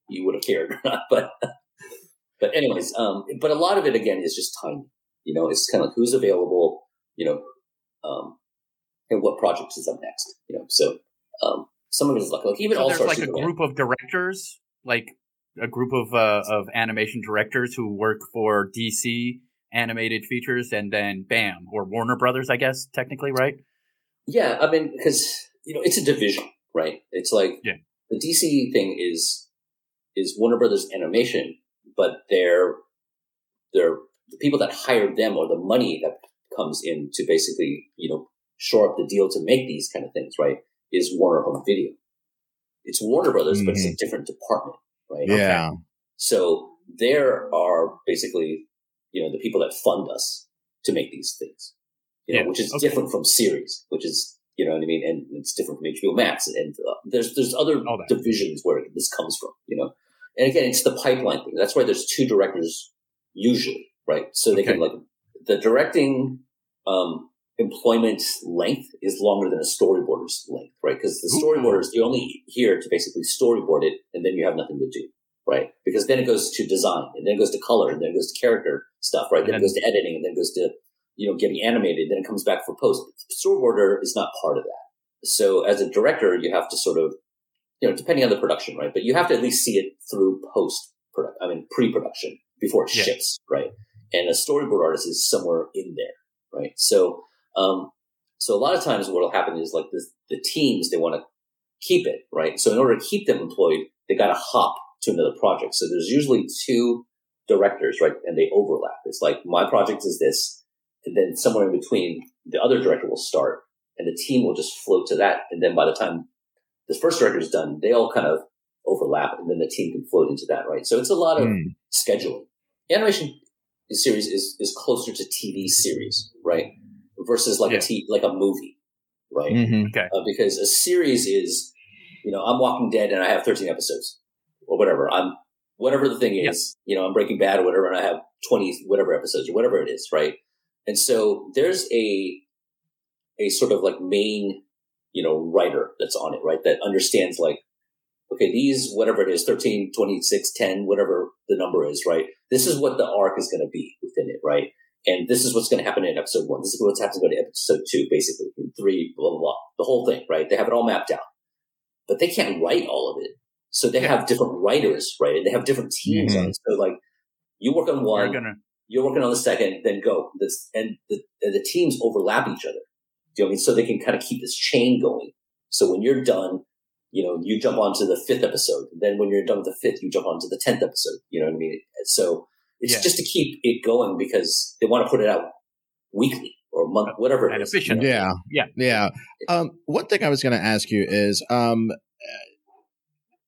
you would have cared or not, but but anyways, um, but a lot of it again is just timing. You know, it's kind of like who's available. You know, um, and what project is up next. You know, so um, some of it is like like even So All there's Star like a group of directors, like a group of uh, of animation directors who work for DC animated features, and then bam, or Warner Brothers, I guess technically, right? Yeah, I mean, because you know, it's a division, right? It's like Yeah. the DC thing is is Warner Brothers Animation, but they're they're the people that hired them or the money that comes in to basically you know shore up the deal to make these kind of things, right? Is Warner Home Video, It's Warner Brothers, mm-hmm. but it's a mm-hmm. different department, right? Yeah. Okay. So there are basically, you know, the people that fund us to make these things, you know, yeah. which is okay. different from series, which is, you know what I mean? And it's different from HBO Max. And uh, there's, there's other divisions where this comes from, you know? And again, it's the pipeline thing. That's why there's two directors usually, right? So they okay. can like, the directing, um, employment length is longer than a storyboarder's length, right? Because the storyboarders, you're only here to basically storyboard it and then you have nothing to do right? Because then it goes to design, and then it goes to color, and then it goes to character stuff, right? Then it goes to editing, and then it goes to you know getting animated. Then it comes back for post. Storyboarder is not part of that. So as a director, you have to sort of you know depending on the production, right? But you have to at least see it through post product. I mean pre-production before it yeah. ships, right? And a storyboard artist is somewhere in there, right? So um, so a lot of times what will happen is like the, the teams they want to keep it, right? So in order to keep them employed, they got to hop to another project. So there's usually two directors, right? And they overlap. It's like my project is this, and then somewhere in between, the other director will start, and the team will just float to that. And then by the time the first director is done, they all kind of overlap, and then the team can float into that, right? So it's a lot of mm. scheduling. Animation series is is closer to TV series, right? Versus like yeah. a t- like a movie, right? Mm-hmm. Okay. Uh, because a series is, you know, I'm Walking Dead and I have 13 episodes or whatever. I'm whatever the thing is, you know, I'm Breaking Bad or whatever, and I have 20 whatever episodes or whatever it is, right? And so there's a a sort of like main, you know, writer that's on it, right? That understands like, okay, these whatever it is, 13, 26, 10, whatever the number is, right? This is what the arc is going to be within it, right? And this is what's going to happen in episode one. This is what's happening in episode two, basically, in three, blah, blah, blah. The whole thing, right? They have it all mapped out. But they can't write all of it. So they yeah. have different writers, right? And they have different teams mm-hmm. on it. So like you work on one, you're, gonna... you're, working on the second, then go. This and the and the teams overlap each other. Do you know what I mean? So they can kind of keep this chain going. So when you're done, you know, you jump onto the fifth episode. Then when you're done with the fifth, you jump onto the tenth episode. You know what I mean? So it's yeah. just to keep it going because they want to put it out weekly or month, whatever. And efficient. Yeah. Yeah. Yeah. Um, one thing I was going to ask you is, um,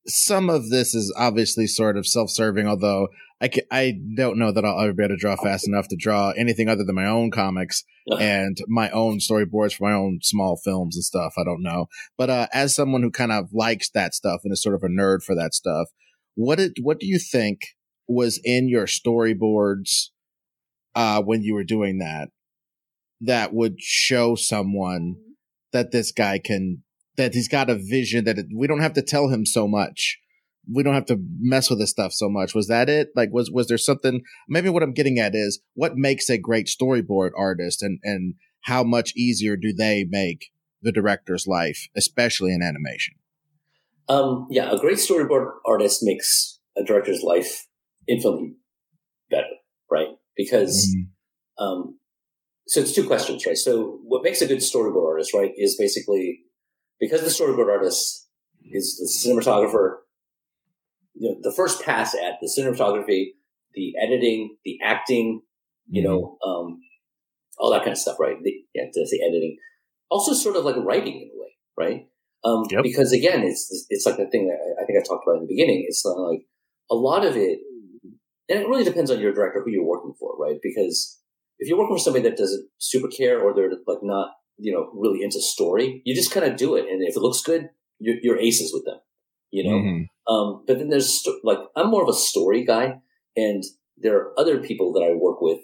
some of this is obviously sort of self-serving, although I, can, I don't know that I'll ever be able to draw fast enough to draw anything other than my own comics and my own storyboards for my own small films and stuff. I don't know, but uh, as someone who kind of likes that stuff and is sort of a nerd for that stuff, what did what do you think was in your storyboards uh, when you were doing that that would show someone that this guy can that he's got a vision that it, we don't have to tell him so much. We don't have to mess with this stuff so much. Was that it? Like, was was there something? Maybe what I'm getting at is what makes a great storyboard artist, and and how much easier do they make the director's life, especially in animation? Um, yeah, a great storyboard artist makes a director's life infinitely better, right? Because, mm-hmm. um, so it's two questions, right? So what makes a good storyboard artist, right, is basically because the storyboard artist is the cinematographer, you know, the first pass at the cinematography, the editing, the acting, you mm-hmm. know, um, all that kind of stuff, right? The, yeah, to say editing, also sort of like writing in a way, right? Um, yep. because again, it's, it's like the thing that I think I talked about in the beginning. It's like a lot of it, and it really depends on your director, who you're working for, right? Because if you're working for somebody that doesn't super care or they're like not you know, really into story, you just kind of do it. And if it looks good, you're, you're aces with them, you know? Mm-hmm. Um, but then there's sto- like, I'm more of a story guy and there are other people that I work with.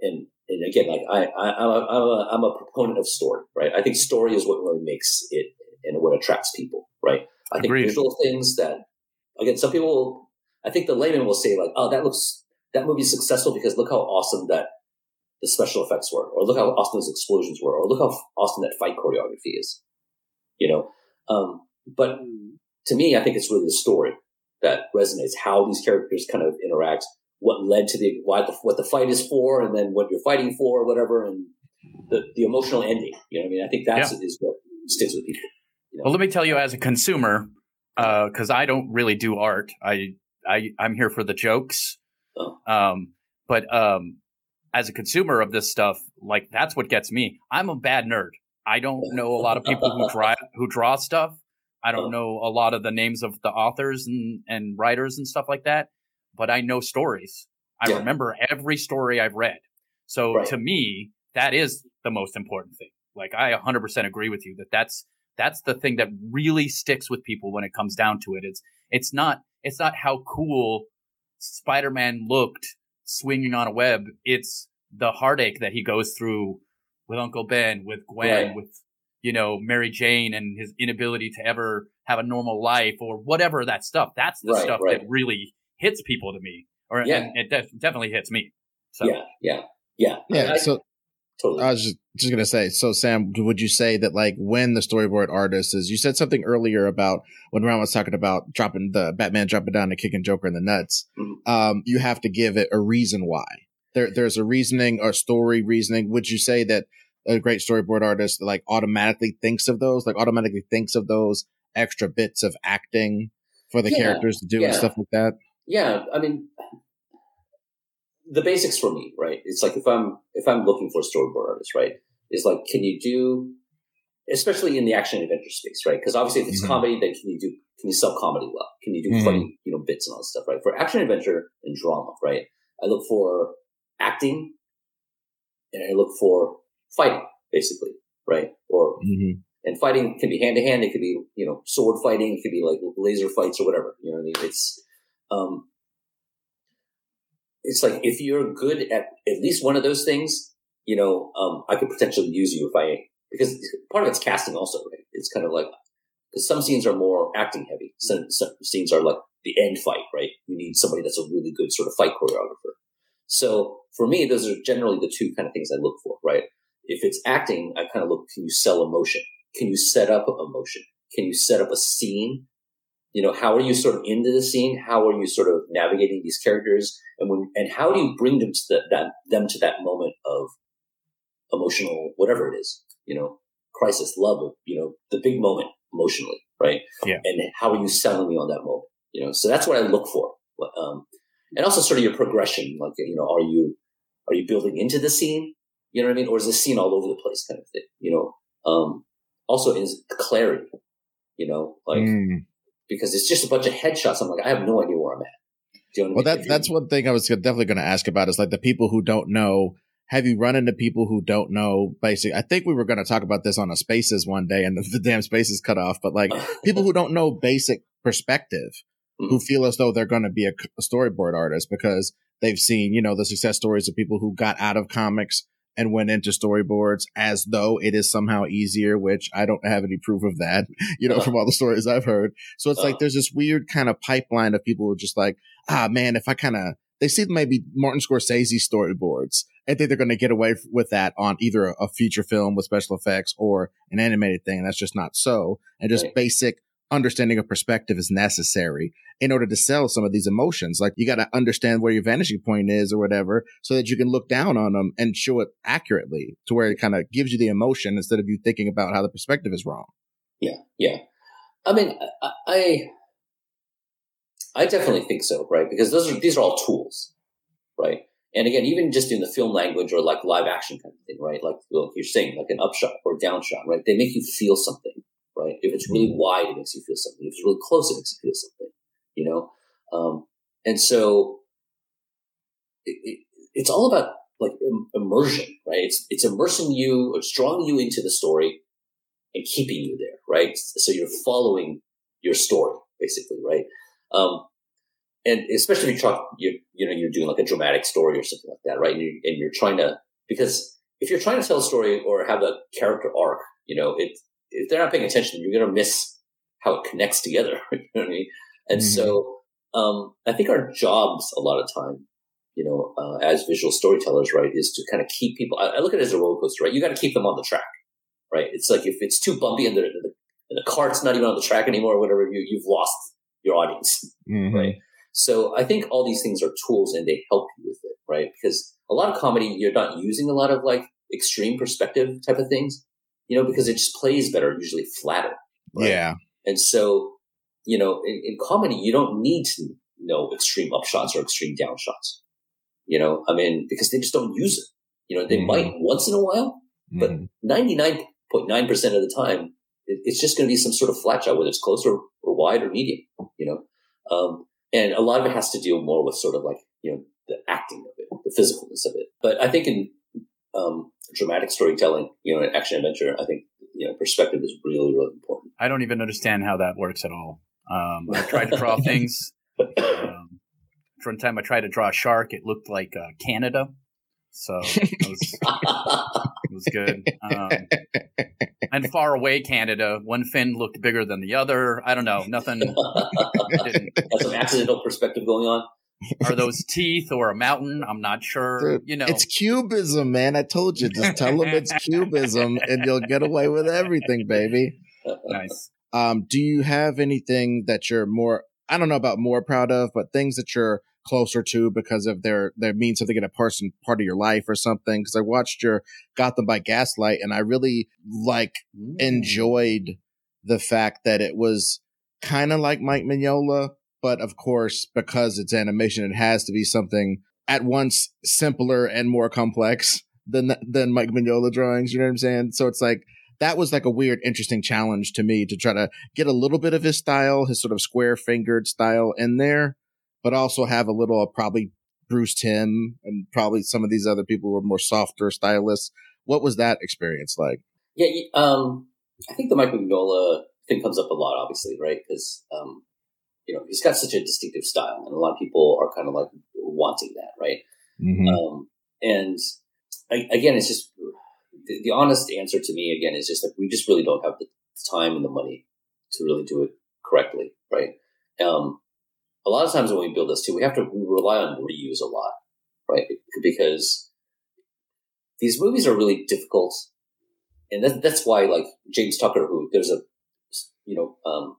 And, and again, like I, I, I'm a, I'm a, I'm a proponent of story, right? I think story is what really makes it and what attracts people, right? I think Agreed. visual things that, again, some people, I think the layman will say like, oh, that looks, that movie's successful because look how awesome that the special effects were, or look how awesome those explosions were, or look how awesome that fight choreography is. You know, um, but to me, I think it's really the story that resonates. How these characters kind of interact, what led to the why the, what the fight is for, and then what you're fighting for, whatever, and the the emotional ending. You know, what I mean, I think that's yeah. is what sticks with people. You know? Well, let me tell you, as a consumer, because uh, I don't really do art, I I I'm here for the jokes. Oh. Um, but um, as a consumer of this stuff, like that's what gets me. I'm a bad nerd. I don't know a lot of people who draw who draw stuff. I don't know a lot of the names of the authors and, and writers and stuff like that, but I know stories. I yeah. remember every story I've read. So right. to me, that is the most important thing. Like I 100% agree with you that that's that's the thing that really sticks with people when it comes down to it. It's it's not it's not how cool Spider-Man looked swinging on a web. It's the heartache that he goes through with Uncle Ben, with Gwen, right. with you know Mary Jane, and his inability to ever have a normal life or whatever that stuff. That's the right, stuff right. that really hits people to me, or yeah. it def- definitely hits me. So. Yeah, yeah, yeah. Yeah. I, so totally. I was just just gonna say. So Sam, would you say that like when the storyboard artist is? You said something earlier about when Ron was talking about dropping the Batman dropping down and kicking Joker in the nuts. Mm-hmm. Um, you have to give it a reason why. There, there's a reasoning or story reasoning. Would you say that a great storyboard artist like automatically thinks of those, like automatically thinks of those extra bits of acting for the yeah, characters to do yeah. and stuff like that? Yeah, I mean, the basics for me, right? It's like if I'm if I'm looking for a storyboard artist, right? Is like, can you do, especially in the action adventure space, right? Because obviously, if it's mm-hmm. comedy, then can you do can you sell comedy well? Can you do mm-hmm. funny, you know, bits and all that stuff, right? For action adventure and drama, right? I look for acting, and I look for fighting, basically, right? Or mm-hmm. and fighting can be hand to hand. It could be you know sword fighting. It could be like laser fights or whatever. You know what I mean? It's um, it's like if you're good at at least one of those things, you know, um, I could potentially use you if I because part of it's casting also, right? It's kind of like because some scenes are more acting heavy. Some, some scenes are like the end fight, right? You need somebody that's a really good sort of fight choreographer. So for me, those are generally the two kind of things I look for, right? If it's acting, I kind of look, can you sell emotion? Can you set up emotion? Can you set up a scene? You know, how are you sort of into the scene? How are you sort of navigating these characters? And when, and how do you bring them to the, that, them to that moment of emotional, whatever it is, you know, crisis, love, you know, the big moment emotionally, right? Yeah. And how are you selling me on that moment? You know, so that's what I look for. Um, and also sort of your progression, like, you know, are you, are you building into the scene? You know what I mean? Or is the scene all over the place kind of thing? You know, um, also is clarity, you know, like, mm. Because it's just a bunch of headshots. I'm like, I have no idea where I'm at. You know well, that, that's one thing I was definitely going to ask about is like the people who don't know have you run into people who don't know basic i think we were going to talk about this on a spaces one day and the, the damn spaces cut off but like people who don't know basic perspective mm-hmm. who feel as though they're going to be a, a, storyboard artist because they've seen you know the success stories of people who got out of comics and went into storyboards as though it is somehow easier which i don't have any proof of that you know uh-huh. from all the stories i've heard so it's uh-huh. like there's this weird kind of pipeline of people who are just like ah man if i kind of they see maybe Martin Scorsese storyboards I think they're going to get away with that on either a feature film with special effects or an animated thing. And that's just not so. And just right. basic understanding of perspective is necessary in order to sell some of these emotions. Like you got to understand where your vanishing point is or whatever so that you can look down on them and show it accurately to where it kind of gives you the emotion instead of you thinking about how the perspective is wrong. Yeah. Yeah. I mean, I, I definitely think so, right? Because those are, these are all tools, right? And again, even just in the film language or like live action kind of thing, right? Like, like you're saying, like an upshot or downshot, right? They make you feel something, right? If it's really wide, it makes you feel something. If it's really close, it makes you feel something, you know? Um, and so it, it, it's all about like immersion, right? It's, it's immersing you, it's drawing you into the story and keeping you there, right? So you're following your story, basically, right? Um, and especially if you talk, you you know, you're doing like a dramatic story or something like that, right? And, you, and you're trying to because if you're trying to tell a story or have a character arc, you know, it if they're not paying attention, you're going to miss how it connects together. you know what I mean? And mm-hmm. so, um, I think our jobs a lot of time, you know, uh, as visual storytellers, right, is to kind of keep people. I, I look at it as a roller coaster, right? You got to keep them on the track, right? It's like if it's too bumpy and the, the, and the cart's not even on the track anymore, or whatever, you you've lost your audience, mm-hmm. right? So I think all these things are tools and they help you with it, right? Because a lot of comedy, you're not using a lot of like extreme perspective type of things, you know, because it just plays better, usually flatter. Right? Yeah. And so, you know, in, in, comedy, you don't need to know extreme upshots or extreme downshots. You know, I mean, because they just don't use it. You know, they mm-hmm. might once in a while, but 99.9% mm-hmm. of the time, it, it's just going to be some sort of flat shot, whether it's close or, or wide or medium, you know. Um, and a lot of it has to deal more with sort of like you know the acting of it, the physicalness of it. But I think in um, dramatic storytelling, you know, in action adventure, I think you know perspective is really really important. I don't even understand how that works at all. Um, I tried to draw things. Um, one time I tried to draw a shark, it looked like uh, Canada. So it was, it was good. Um, and far away Canada, one fin looked bigger than the other. I don't know. Nothing. Has some accidental perspective going on. Are those teeth or a mountain? I'm not sure. Dude, you know, it's cubism, man. I told you. Just tell them it's cubism, and you'll get away with everything, baby. Nice. Um, do you have anything that you're more? I don't know about more proud of, but things that you're closer to because of their their mean something in a person part of your life or something. Because I watched your Gotham by Gaslight, and I really like mm. enjoyed the fact that it was kind of like Mike Mignola, but of course, because it's animation, it has to be something at once simpler and more complex than than Mike Mignola drawings. You know what I'm saying? So it's like that was like a weird, interesting challenge to me to try to get a little bit of his style, his sort of square fingered style in there, but also have a little of probably Bruce Timm and probably some of these other people who were more softer stylists. What was that experience like? Yeah, um, I think the Mike Mignola thing comes up a lot, obviously, right? Because um, you know he's got such a distinctive style, and a lot of people are kind of like wanting that, right? Mm-hmm. Um, and I, again, it's just the, the, honest answer to me again is just that we just really don't have the time and the money to really do it correctly, right? Um, a lot of times when we build this too, we have to we rely on reuse a lot, right? Because these movies are really difficult, and that, that's why like James Tucker, who there's a you know um,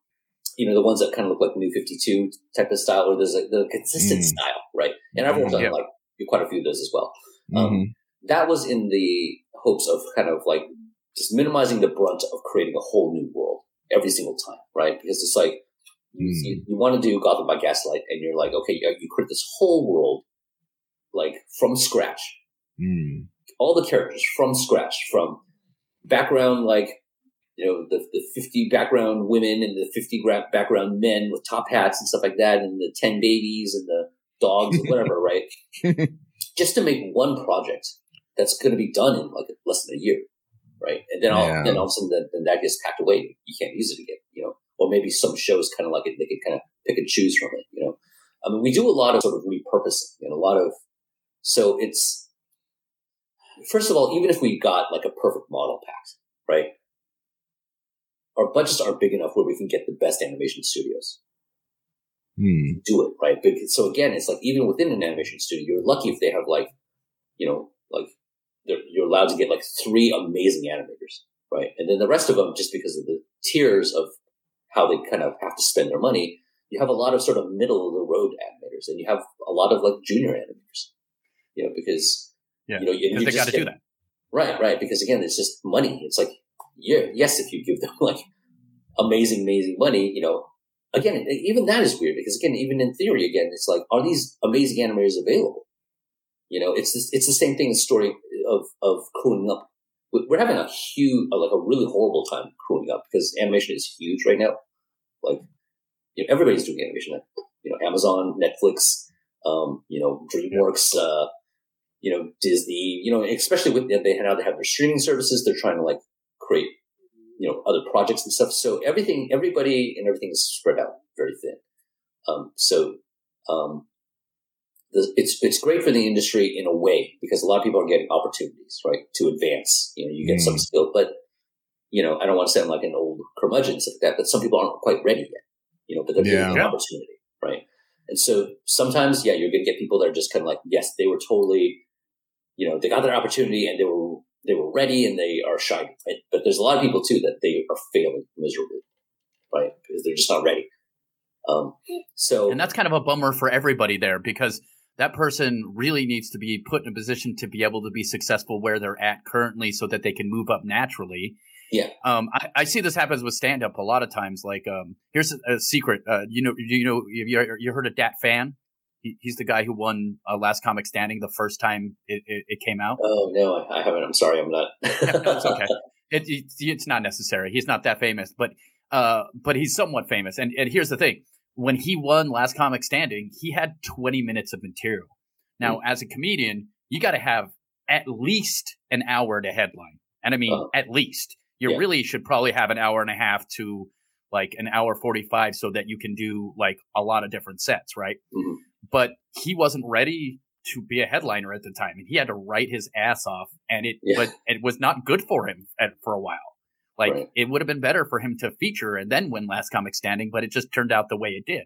you know the ones that kind of look like New Fifty Two type of style, where there's a the consistent mm. style, right? And I've worked on yeah. like quite a few of those as well. Um, mm-hmm. That was in the hopes of kind of like just minimizing the brunt of creating a whole new world every single time, right? Because it's like you, mm. you, you want to do Gotham by Gaslight, and you're like, okay, you, you create this whole world like from scratch, mm. all the characters from scratch, from background like you know the the fifty background women and the fifty background men with top hats and stuff like that, and the ten babies and the dogs, and whatever, right? Just to make one project that's going to be done in like less than a year, right? And then all, yeah. then all of a sudden, then, then, that gets packed away. You can't use it again, you know. Or maybe some shows kind of like it, they can kind of pick and choose from it, you know. I mean, we do a lot of sort of repurposing and a lot of so it's first of all, even if we got like a perfect model pack, right? Our budgets aren't big enough where we can get the best animation studios. Hmm. Do it right. So again, it's like even within an animation studio, you're lucky if they have like, you know, like you're allowed to get like three amazing animators, right? And then the rest of them, just because of the tiers of how they kind of have to spend their money, you have a lot of sort of middle of the road animators, and you have a lot of like junior animators, you know, because yeah, you know you, they got to do that, right? Right, because again, it's just money. It's like yeah, yes, if you give them like amazing, amazing money, you know, again, even that is weird because again, even in theory, again, it's like, are these amazing animators available? You know, it's this, it's the same thing. The story of of crewing up. We're having a huge, like a really horrible time crewing up because animation is huge right now. Like, you know, everybody's doing animation. You know, Amazon, Netflix, um, you know, DreamWorks, uh, you know, Disney. You know, especially with they now they have their streaming services. They're trying to like create, you know, other projects and stuff. So everything, everybody, and everything is spread out very thin. Um, so um, it's it's great for the industry in a way because a lot of people are getting opportunities, right, to advance. You know, you get mm. some skill, but you know, I don't want to sound like an old curmudgeon like that, but some people aren't quite ready yet. You know, but they're yeah. getting an opportunity, right? And so sometimes, yeah, you're going to get people that are just kind of like, yes, they were totally, you know, they got their opportunity and they were they were ready and they are shy, right? But there's a lot of people too that they are failing miserably, right? Because they're just not ready. Um, so, and that's kind of a bummer for everybody there because that person really needs to be put in a position to be able to be successful where they're at currently so that they can move up naturally. Yeah. Um, I, I see this happens with stand up a lot of times. Like, um, here's a, a secret. Uh, you know, you know, you, you heard of Dat Phan? He, he's the guy who won uh, Last Comic Standing the first time it, it, it came out. Oh no, I haven't. I'm sorry, I'm not. no, it's okay. it, it, it's not necessary. He's not that famous, but uh, but he's somewhat famous. And and here's the thing: when he won Last Comic Standing, he had 20 minutes of material. Now, mm-hmm. as a comedian, you got to have at least an hour to headline, and I mean uh, at least. You yeah. really should probably have an hour and a half to like an hour 45 so that you can do like a lot of different sets, right? Mm-hmm. But he wasn't ready to be a headliner at the time, and he had to write his ass off, and it yeah. but it was not good for him at, for a while. Like right. it would have been better for him to feature and then win Last Comic Standing, but it just turned out the way it did.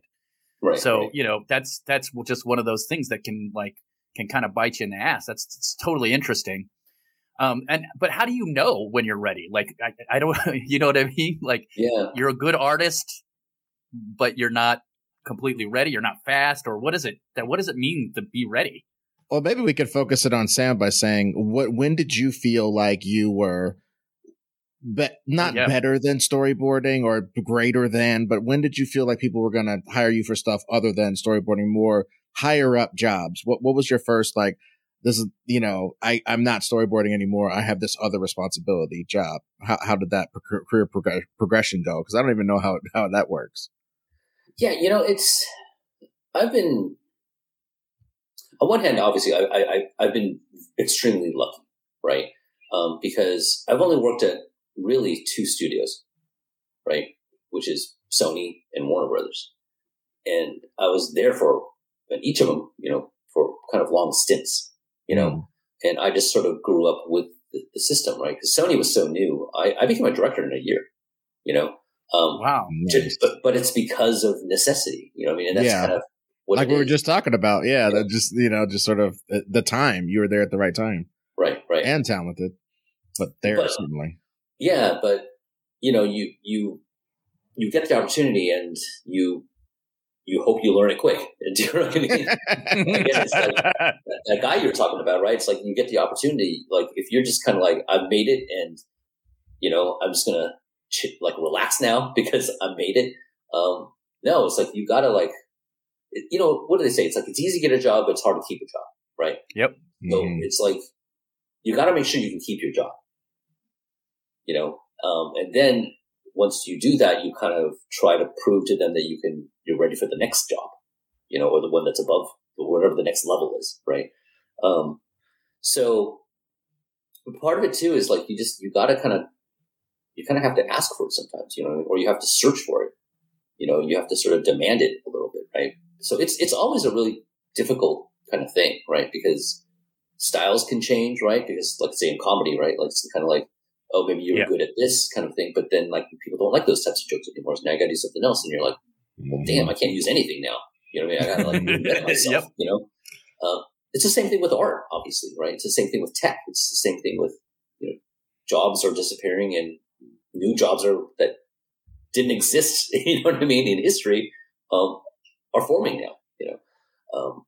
Right. So you know that's that's just one of those things that can like can kind of bite you in the ass. That's it's totally interesting. Um, and but how do you know when you're ready? Like I, I don't, you know what I mean? Like yeah. you're a good artist, but you're not completely ready. You're not fast, or what is it? That what does it mean to be ready? Well, maybe we could focus it on Sam by saying, what when did you feel like you were be- not yeah. better than storyboarding or greater than, but when did you feel like people were going to hire you for stuff other than storyboarding, more higher up jobs? What what was your first like? This is you know I I'm not storyboarding anymore. I have this other responsibility job. How how did that career prog- progression go? Because I don't even know how how that works. Yeah, you know it's I've been on one hand, obviously, I, I, I've been extremely lucky, right? Um, because I've only worked at really two studios, right? Which is Sony and Warner Brothers. And I was there for and each of them, you know, for kind of long stints, you know, mm. and I just sort of grew up with the, the system, right? Because Sony was so new. I, I became a director in a year, you know. Um, wow. Just, but, but it's because of necessity, you know I mean? And that's yeah. kind of like we were just talking about. Yeah, yeah. just you know, just sort of the time you were there at the right time, right, right, and talented, but there but, certainly. Yeah, but you know, you you you get the opportunity and you you hope you learn it quick. Do you know what I mean? it's like that, that, guy you're talking about, right? It's like you get the opportunity. Like if you're just kind of like I've made it, and you know I'm just gonna ch- like relax now because I made it. Um, no, it's like you gotta like you know, what do they say? It's like it's easy to get a job, but it's hard to keep a job, right? Yep. So mm. it's like you got to make sure you can keep your job, you know, um, and then once you do that, you kind of try to prove to them that you can you're ready for the next job, you know, or the one that's above whatever the next level is, right? Um, so part of it too is like you just you got to kind of you kind of have to ask for it sometimes, you know, or you have to search for it. You know, you have to sort of demand it a little bit, right? So it's it's always a really difficult kind of thing, right? Because styles can change, right? Because let's say in comedy, right? Like it's kind of like, oh, maybe you were yeah. good at this kind of thing, but then like people don't like those types of jokes anymore. So now I got to do something else, and you're like, well, damn, I can't use anything now. You know what I mean? I got to like reinvent myself. yep. You know, uh, it's the same thing with art, obviously, right? It's the same thing with tech. It's the same thing with you know, jobs are disappearing and new jobs are that didn't exist. You know what I mean in history. Um, are forming now. You know, um,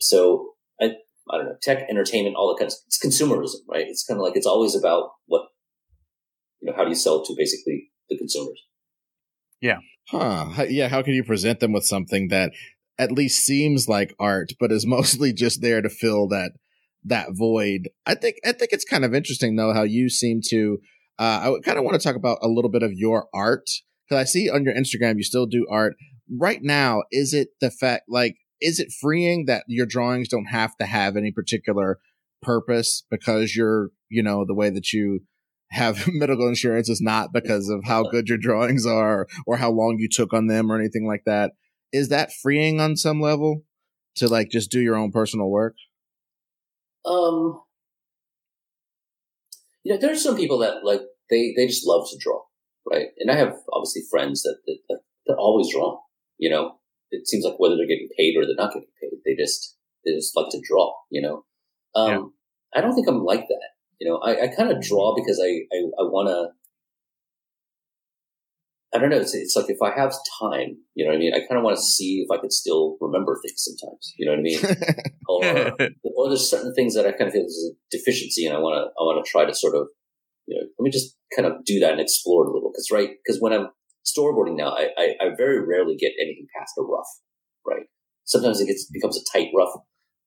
so I I don't know tech, entertainment, all the kinds. Of, it's consumerism, right? It's kind of like it's always about what you know. How do you sell to basically the consumers? Yeah. Huh. Yeah. How can you present them with something that at least seems like art, but is mostly just there to fill that that void? I think I think it's kind of interesting though how you seem to. Uh, I kind of want to talk about a little bit of your art because I see on your Instagram you still do art, right now, is it the fact like is it freeing that your drawings don't have to have any particular purpose because you're you know the way that you have medical insurance is not because of how good your drawings are or how long you took on them or anything like that? Is that freeing on some level to like just do your own personal work? Um you know there's some people that like they they just love to draw right and i have obviously friends that, that, that they're always drawing you know, it seems like whether they're getting paid or they're not getting paid, they just they just like to draw. You know, um, yeah. I don't think I'm like that. You know, I, I kind of draw because I I, I want to. I don't know. It's, it's like if I have time, you know what I mean. I kind of want to see if I could still remember things sometimes. You know what I mean? or, or there's certain things that I kind of feel is a deficiency, and I want to I want to try to sort of, you know, let me just kind of do that and explore it a little. Because right, because when I'm storyboarding now, I, I, I, very rarely get anything past a rough, right? Sometimes it gets becomes a tight rough,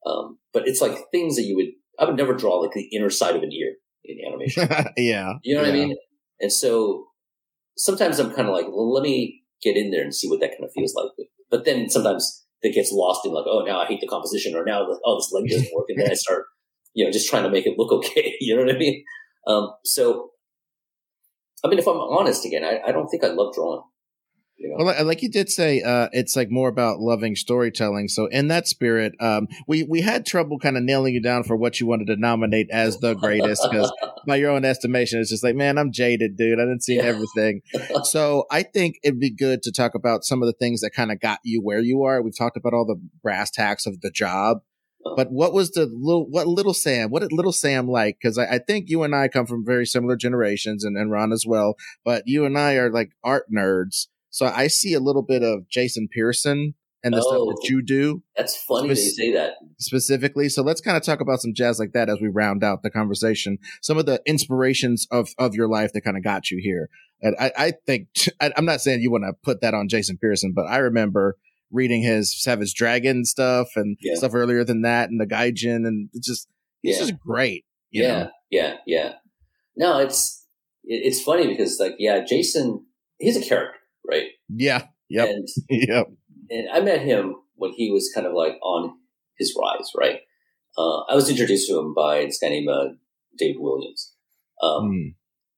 um, but it's like things that you would I would never draw like the inner side of an ear, in animation. yeah. You know what yeah. I mean? And so sometimes I'm kind of like, well, let me get in there and see what that kind of feels like. But then sometimes it gets lost in like, oh, now I hate the composition, or now like oh, this leg doesn't work, and then I start, you know, just trying to make it look okay. You know what I mean? Um, so, I mean, if I'm honest again, I, I don't think I love drawing. You know? Well, like you did say, uh, it's like more about loving storytelling. So in that spirit, um, we we had trouble kind of nailing you down for what you wanted to nominate as the greatest because by your own estimation, it's just like, man, I'm jaded, dude. I didn't see Yeah. everything. so I think it'd be good to talk about some of the things that kind of got you where you are. We've talked about all the brass tacks of the job. But what was the little, what little Sam, what did little Sam like? Cause I, I think you and I come from very similar generations and, and Ron as well, but you and I are like art nerds. So I see a little bit of Jason Pearson and the stuff Oh. that you do That's funny that you Spec- say that. specifically. So let's kind of talk about some jazz like that as we round out the conversation. Some of the inspirations of, of your life that kind of got you here. And I, I think, I, I'm not saying you want to put that on Jason Pearson, but I remember reading his Savage Dragon stuff and Yeah. stuff earlier than that and the Gaijin and it's just, he's Yeah. just great. you Yeah, know? yeah, yeah. No, it's it's funny because like yeah, Jason, he's a character, right? Yeah. Yep. And Yep. and I met him when he was kind of like on his rise, right? Uh, I was introduced to him by this guy named uh, Dave Williams, um, Mm.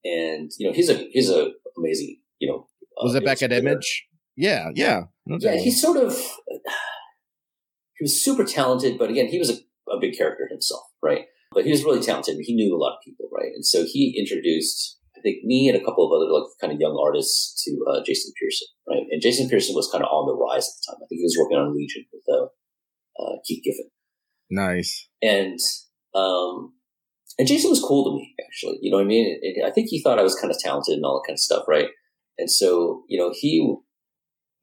and you know he's a he's a amazing you know. uh, Was it back at. Image? Yeah. Yeah. Yeah, he's sort of he was super talented, but again, he was a, a big character himself, right? But he was really talented. He knew a lot of people, right? And so he introduced, I think, me and a couple of other like kind of young artists to uh, Jason Pearson, right? And Jason Pearson was kind of on the rise at the time. I think he was working on Legion with uh, uh, Keith Giffen, nice. and um, and Jason was cool to me, actually. You know what I mean? I think he thought I was kind of talented and all that kind of stuff, right? And so, you know, he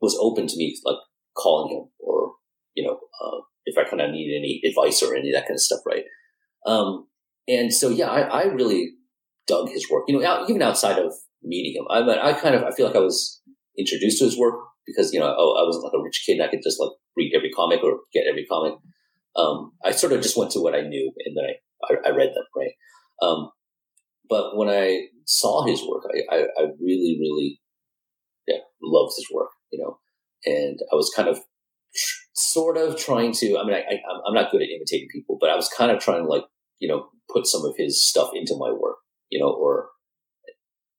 was open to me like calling him or, you know, uh, if I kind of needed any advice or any of that kind of stuff, right? Um, and so, yeah, I, I really dug his work. You know, out, even outside of meeting him, I, I kind of I feel like I was introduced to his work because you know I, I wasn't like a rich kid and I could just like read every comic or get every comic. Um, I sort of just went to what I knew and then I, I, I read them, right? Um, but when I saw his work, I, I, I really, really, yeah, loved his work, you know, and I was kind of sort of trying to, I mean, I, I, I'm not good at imitating people, but I was kind of trying to like, you know, put some of his stuff into my work, you know, or,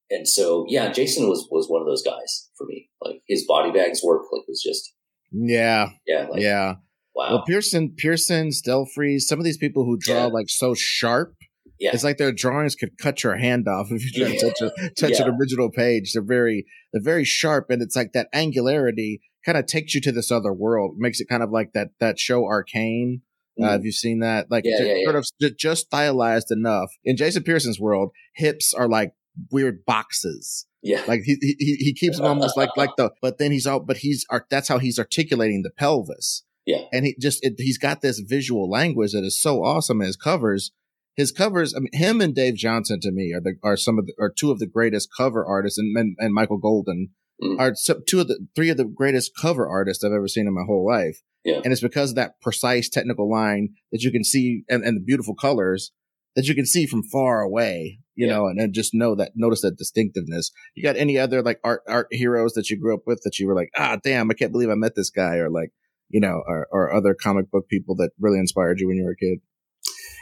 and so, yeah, Jason was, was one of those guys for me. Like his body bags work, like was just, Yeah. yeah, like, yeah. wow. Well, Pearson, Pearson, Stelfreeze, some of these people who draw Yeah. like so sharp, yeah. it's like their drawings could cut your hand off if you try to touch a touch Yeah. an original page. They're very they're very sharp, and it's like that angularity kind of takes you to this other world. Makes it kind of like that that show Arcane. Uh, Mm. have you seen that? Like Yeah, yeah, sort of just stylized enough. In Jason Pearson's world, hips are like weird boxes. yeah. Like he he he keeps them almost like like the. But then he's out. But he's art. That's how he's articulating the pelvis. Yeah. and he just it, he's got this visual language that is so awesome his covers. His covers, I mean, him and Dave Johnson to me are the are some of the, are two of the greatest cover artists, and and, and Michael Golden Mm. are two of the three of the greatest cover artists I've ever seen in my whole life. Yeah. and it's because of that precise technical line that you can see and, and the beautiful colors that you can see from far away, you Yeah. know, and, and just know that notice that distinctiveness. You got any other like art art heroes that you grew up with that you were like, ah, damn, I can't believe I met this guy, or like, you know, or, or other comic book people that really inspired you when you were a kid.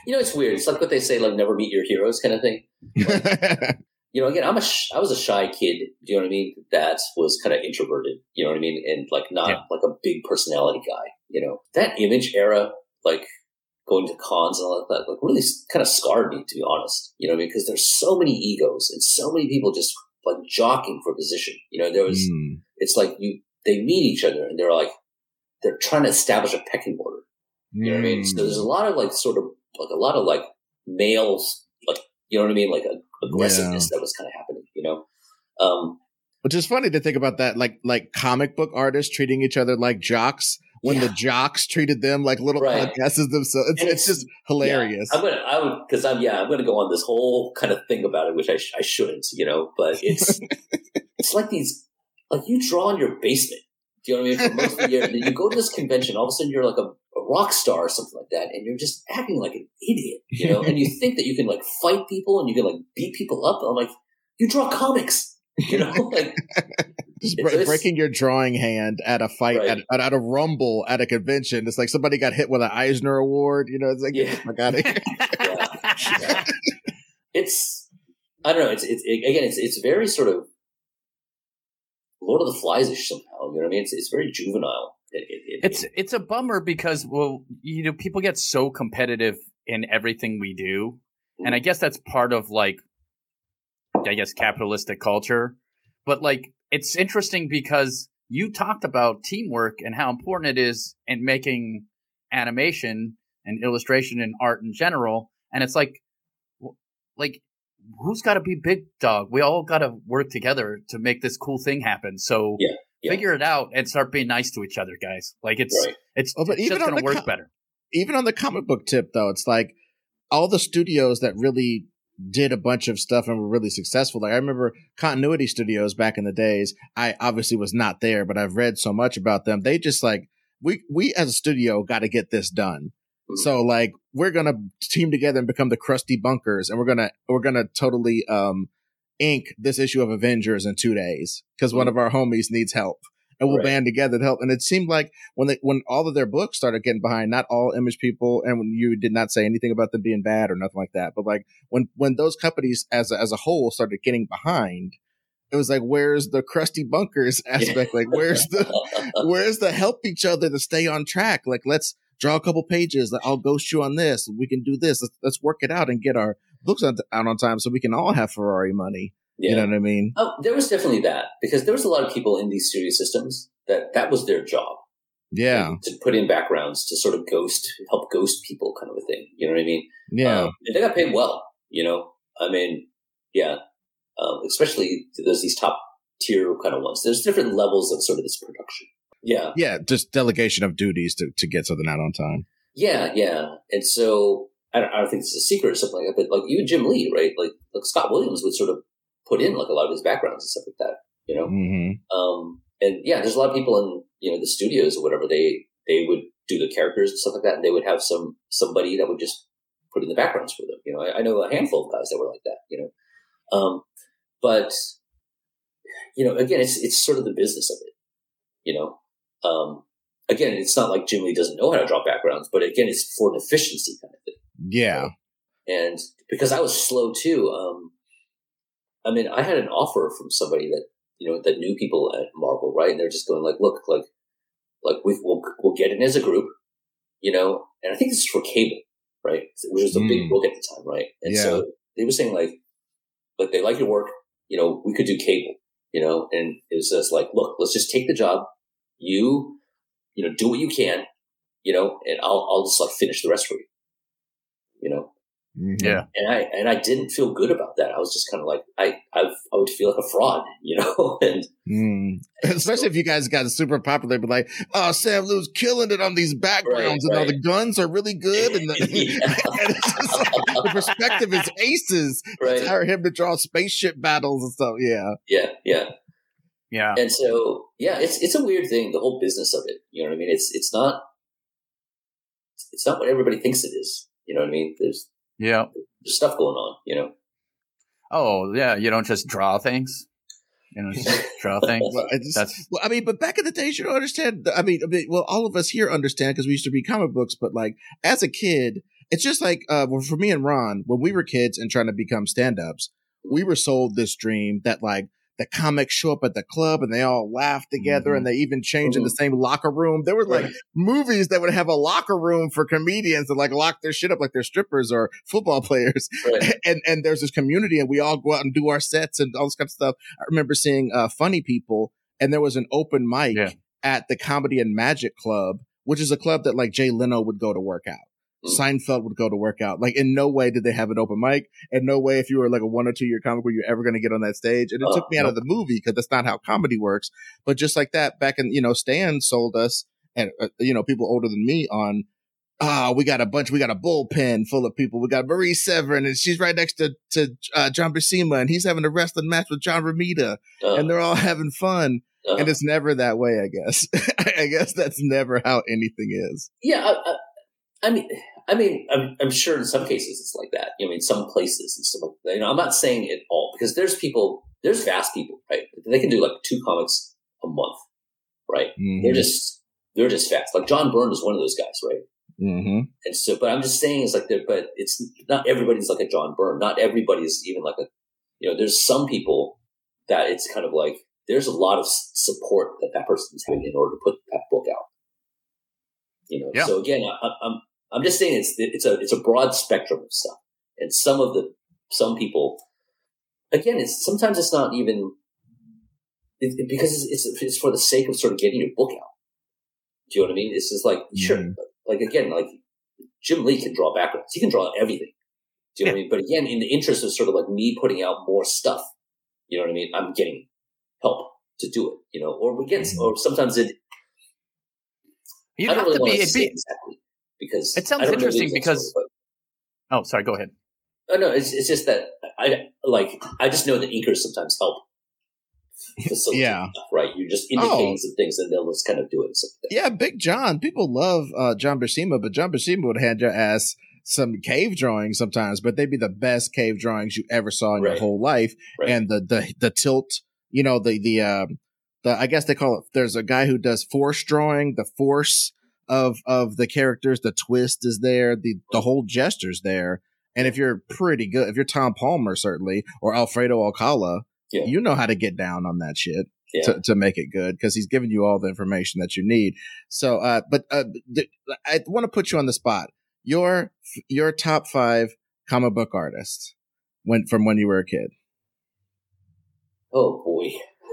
You know, it's weird. It's like what they say, like never meet your heroes kind of thing. you know, again, I'm a, sh- I was a shy kid. Do you know what I mean? That was kind of introverted. You know what I mean? And like not Yeah. like a big personality guy. You know, that image era, like going to cons and all that, like really kind of scarred me, to be honest. You know what I mean? Because there's so many egos and so many people just like jockeying for position. You know, there was, Mm. it's like you, they meet each other and they're like, they're trying to establish a pecking order. You know what I mean? So there's a lot of like sort of like a lot of like males, like you know what I mean, like a, aggressiveness that was kind of happening. You know, um, Which is funny to think about that, like like comic book artists treating each other like jocks when Yeah. the jocks treated them like little Right. themselves. It's, it's it's- just hilarious. Yeah, I'm gonna, I would, because I'm, yeah, I'm gonna go on this whole kind of thing about it, which I, sh- I shouldn't, you know. But it's, it's like these, like you draw in your basement. Do you know what I mean? For most of the year, you go to this convention, all of a sudden you're like a, a rock star or something like that, and you're just acting like an idiot, you know, and you think that you can like fight people and you can like beat people up. I'm like, you draw comics, you know, like Just bre- breaking your drawing hand at a fight Right. at, at, at a rumble at a convention. It's like somebody got hit with an Eisner Award. You know, it's like Yeah. I got it. It's I don't know. It's it's it, again. It's it's very sort of Lord of the Flies-ish somehow. You know what I mean? It's it's very juvenile. It, it, it, It's it's a bummer because well, you know, people get so competitive in everything we do, and I mm-hmm. guess that's part of like, I guess capitalistic culture. But like, it's interesting because you talked about teamwork and how important it is in making animation and illustration and art in general. And it's like, like, who's got to be big dog? We all got to work together to make this cool thing happen. So Yeah, yeah. figure it out and start being nice to each other, guys. Like it's Right. it's, Oh, but it's even just going to work co- better. Even on the comic book tip, though, it's like all the studios that really did a bunch of stuff and were really successful. Like I remember Continuity Studios back in the days. I obviously was not there, but I've read so much about them. They just like we we as a studio got to get this done. Mhm. So like we're gonna team together and become the Crusty Bunkers, and we're gonna we're gonna totally um ink this issue of Avengers in two days because one of our homies needs help, and we'll Right. band together to help. And it seemed like when they when all of their books started getting behind, not all Image people, and when you did not say anything about them being bad or nothing like that, but like when when those companies as a, as a whole started getting behind. It was like, where's the crusty bunkers aspect? Like, where's the where's the help each other to stay on track? Like, let's draw a couple pages. Like, I'll ghost you on this. We can do this. Let's, let's work it out and get our books out on time so we can all have Ferrari money. yeah. You know what I mean? Oh, there was definitely that because there was a lot of people in these studio systems that that was their job. Yeah. to put in backgrounds to sort of ghost, help ghost people, kind of a thing. You know what I mean? Yeah. Um, and they got paid well. You know, I mean, yeah. Um, especially there's these top tier kind of ones. There's different levels of sort of this production. Yeah, yeah. Just delegation of duties to, to get something out on time. yeah, yeah. And so I don't, I don't think it's a secret or something like that. But like even Jim Lee, right? Like like Scott Williams would sort of put in like a lot of his backgrounds and stuff like that. You know, hmm Um, and yeah, there's a lot of people in you know the studios or whatever. They they would do the characters and stuff like that, and they would have some somebody that would just put in the backgrounds for them. You know, I, I know a handful of guys that were like that. You know, um, but you know, again, it's it's sort of the business of it. You know, um, again, it's not like Jim Lee doesn't know how to draw backgrounds, but again, it's for an efficiency kind of thing. Yeah. And because I was slow too, um, I mean, I had an offer from somebody that you know that knew people at Marvel, right? And they're just going like, "Look, like, like we we'll we'll get in as a group, you know." And I think this is for cable, right? Which was a big Mm. book at the time, right? And Yeah. so they were saying like, like they like your work, you know, we could do cable, you know. And it was just like, look, let's just take the job, you, you know, do what you can, you know, and I'll I'll just like finish the rest for you, you know Mhm. Yeah. and I and I didn't feel good about that. I was just kind of like I I, I would feel like a fraud, you know. and Mm. Especially if you guys got super popular, but like, oh, Sam Liu's killing it on these backgrounds, and all right. the guns are really good, and, the, and it's like, the perspective is aces. right, Hire him to draw spaceship battles and stuff. Yeah, yeah, yeah. Yeah. And so yeah, it's it's a weird thing, the whole business of it. You know what I mean? It's it's not it's not what everybody thinks it is. You know what I mean? There's Yeah. there's stuff going on. You know. Oh, yeah. You don't just draw things. You know, just draw things. well, I just, That's well, I mean, but back in the days, you don't understand. I mean, I mean, well, all of us here understand because we used to read comic books. But like, as a kid, it's just like uh, well, for me and Ron, when we were kids and trying to become stand-ups, we were sold this dream that like the comics show up at the club and they all laugh together Mhm. and they even change in the same locker room. There were like Right. movies that would have a locker room for comedians that like lock their shit up like they're strippers or football players. Right. and and there's this community and we all go out and do our sets and all this kind of stuff. I remember seeing uh, Funny People and there was an open mic Yeah. at the Comedy and Magic Club, which is a club that like Jay Leno would go to work out. Mm. Seinfeld would go to work out. Like in no way did they have an open mic. In no way, if you were like a one or two year comic, were you ever going to get on that stage? And it Oh, took me out of the movie because that's not how comedy works. But just like that, back in you know, Stan sold us and uh, you know people older than me on. Ah, we got a bunch. We got a bullpen full of people. We got Marie Severin, and she's right next to to uh, John Buscema, and he's having a wrestling match with John Romita, Uh, and they're all having fun. uh, And it's never that way, I guess. I guess that's never how anything is. yeah, I, I, mean, I mean, I'm, I'm sure in some cases it's like that. You know, I mean, some places and stuff like that. You know, I'm not saying it all because there's people, there's fast people, right? They can do like two comics a month, right? Mm-hmm. They're just, they're just fast. Like John Byrne is one of those guys, right? Mm-hmm. And so, but I'm just saying it's like there, but it's not everybody's like a John Byrne. Not everybody's even like a, you know, there's some people that it's kind of like there's a lot of support that that person's having in order to put that book out. You know, yeah. so again, I, I'm I'm just saying it's it's a it's a broad spectrum of stuff, and some of the some people, again, it's sometimes it's not even it, it, because it's, it's, it's for the sake of sort of getting your book out. Do you know what I mean? It's just like mm-hmm. sure, like again, like Jim Lee can draw backgrounds, he can draw everything. Do you know yeah. what I mean? But again, in the interest of sort of like me putting out more stuff, you know what I mean? I'm getting help to do it, you know, or again, mm-hmm. or sometimes it. You have really to be, be exactly because it sounds interesting because. Story, oh, sorry. Go ahead. Oh no, it's it's just that I like I just know that inkers sometimes help. yeah. Right. You're just indicating oh. some things and they'll just kind of do it. Yeah, Big John. People love uh, John Buscema, but John Buscema would hand your ass some cave drawings sometimes, but they'd be the best cave drawings you ever saw in right. your whole life. Right. And the the the tilt, you know, the the uh, the I guess they call it. There's a guy who does force drawing. The force of of the characters. The twist is there. The the whole gesture's there. And if you're pretty good, if you're Tom Palmer certainly or Alfredo Alcala, yeah. you know how to get down on that shit. Yeah. To, to make it good because he's giving you all the information that you need. So, uh, but uh, th- I want to put you on the spot. Your your top five comic book artists went from when you were a kid. Oh boy.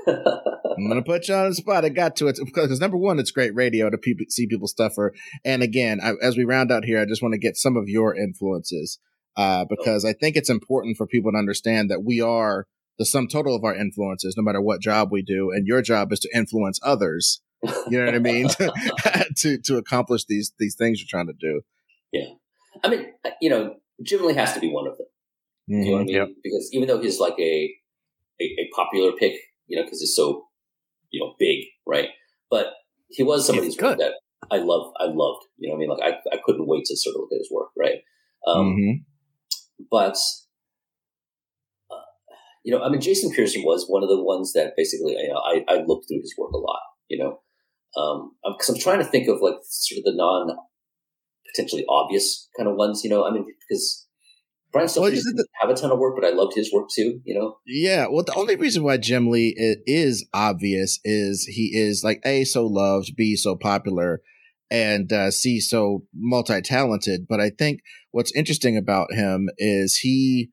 I'm gonna put you on the spot. I got to it because number one, it's great radio to pe- see people stuffer. And again, I, as we round out here, I just want to get some of your influences uh, because I think it's important for people to understand that we are the sum total of our influences, no matter what job we do. And your job is to influence others. You know what I mean? to to accomplish these these things you're trying to do. Yeah, I mean, you know, Jim Lee has to be one of them. Mm-hmm. You know what I mm-hmm. mean? Yep. Because even though he's like a a, a popular pick, you know, because he's so you know, big, right? But he was somebody's work that I love. I loved. You know, I mean, like I, I couldn't wait to sort of look at his work, right? Um, mm-hmm. But uh, you know, I mean, Jason Pearson was one of the ones that basically, you know, I, I looked through his work a lot. You know, because um, I'm, I'm trying to think of like sort of the non potentially obvious kind of ones. You know, I mean, because Brian Stelfreeze well, didn't the, have a ton of work, but I loved his work too. You know. Yeah. Well, the only reason why Jim Lee is obvious is he is like a so loved, b so popular, and uh, c so multi talented. But I think what's interesting about him is he.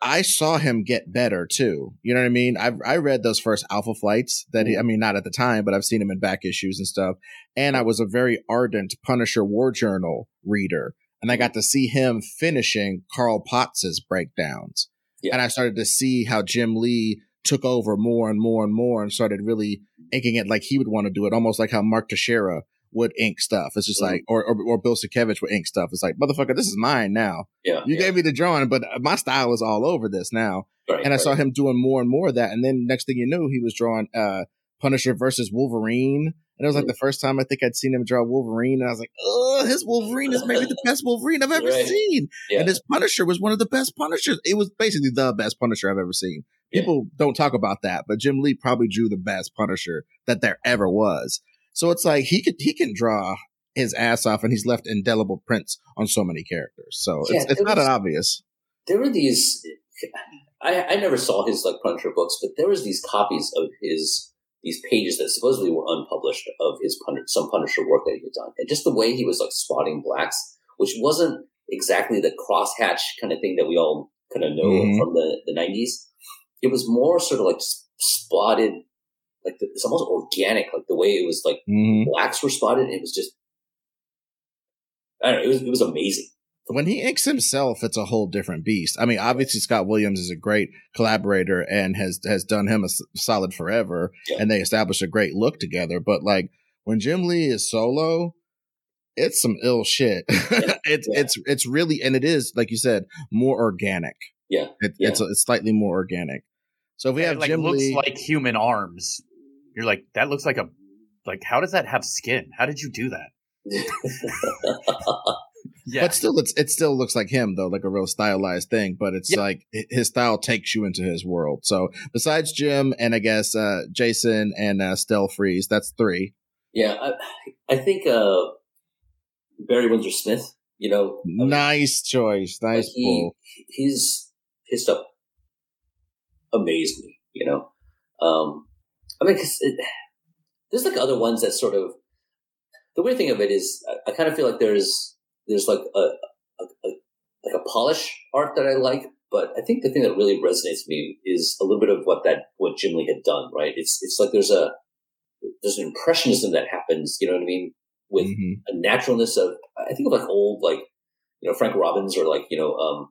I saw him get better too. You know what I mean? I I read those first Alpha Flights that he, I mean, not at the time, but I've seen him in back issues and stuff. And I was a very ardent Punisher War Journal reader and I got to see him finishing Carl Potts's breakdowns. Yeah. And I started to see how Jim Lee took over more and more and more and started really inking it like he would want to do it, almost like how Mark Texeira would ink stuff. It's just mm-hmm. like, or, or, or Bill Sienkiewicz would ink stuff. It's like, motherfucker, this is mine now. Yeah, you yeah. gave me the drawing, but my style is all over this now. Right, and I right. saw him doing more and more of that. And then next thing you knew, he was drawing uh, Punisher versus Wolverine and it was like the first time I think I'd seen him draw Wolverine, and I was like, "Oh, his Wolverine is maybe the best Wolverine I've ever right. seen." Yeah. And his Punisher was one of the best Punishers. It was basically the best Punisher I've ever seen. People yeah. don't talk about that, but Jim Lee probably drew the best Punisher that there ever was. So it's like he could he can draw his ass off, and he's left indelible prints on so many characters. So yeah, it's, it's not was, obvious. There were these. I, I never saw his like Punisher books, but there was these copies of his these pages that supposedly were unpublished of his some Punisher work that he had done, and just the way he was like spotting blacks, which wasn't exactly the crosshatch kind of thing that we all kind of know mm-hmm. from the the nineties. It was more sort of like spotted, like the, it's almost organic, like the way it was like mm-hmm. blacks were spotted. it was just, I don't know, it was it was amazing when he inks himself, it's a whole different beast. I mean, obviously Scott Williams is a great collaborator and has has done him a solid forever, yeah. and they established a great look together. But like when Jim Lee is solo, it's some ill shit. Yeah. it's yeah. it's it's really and it is like you said more organic. Yeah, it, it's it's slightly more organic. So if we have it, like, Jim looks Lee, like human arms. You're like that looks like a like how does that have skin? How did you do that? Yeah. But still, it's it still looks like him though, like a real stylized thing. But it's Yeah. like his style takes you into his world. So besides Jim and I guess uh, Jason and uh, Stelfreeze, that's three. yeah, I, I think uh, Barry Windsor Smith. You know, I mean, Nice choice, like, nice he, pull. his his stuff amazed me. You know, um, I mean, because there's like other ones that sort of. The weird thing of it is, I, I kind of feel like there's there's like a, a, a like a polish art that I like, but I think the thing that really resonates with me is a little bit of what that what Jim Lee had done. Right? It's it's like there's a there's an impressionism that happens. You know what I mean? With Mhm. a naturalness of I think of like old like you know Frank Robbins or like you know um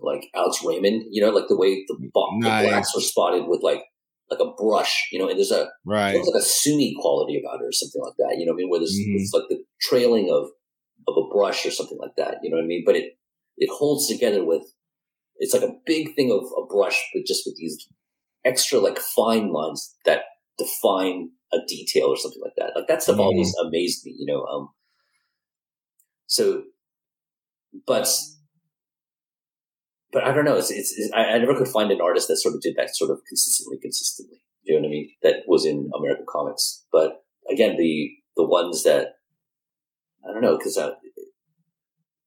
like Alex Raymond. You know, like the way the, bo- the blacks were spotted with like like a brush. You know, and there's a Right. almost like a Sunni quality about it or something like that. You know what I mean? Where there's Mhm. it's like the trailing of of a brush or something like that. You know what I mean? But it it holds together with it's like a big thing of a brush, but just with these extra like fine lines that define a detail or something like that. Like that stuff Mhm. always amazed me. You know, um. So, but. But I don't know. It's, it's, it's I, I never could find an artist that sort of did that sort of consistently, consistently. Do you know what I mean? That was in American comics. But again, the the ones that I don't know because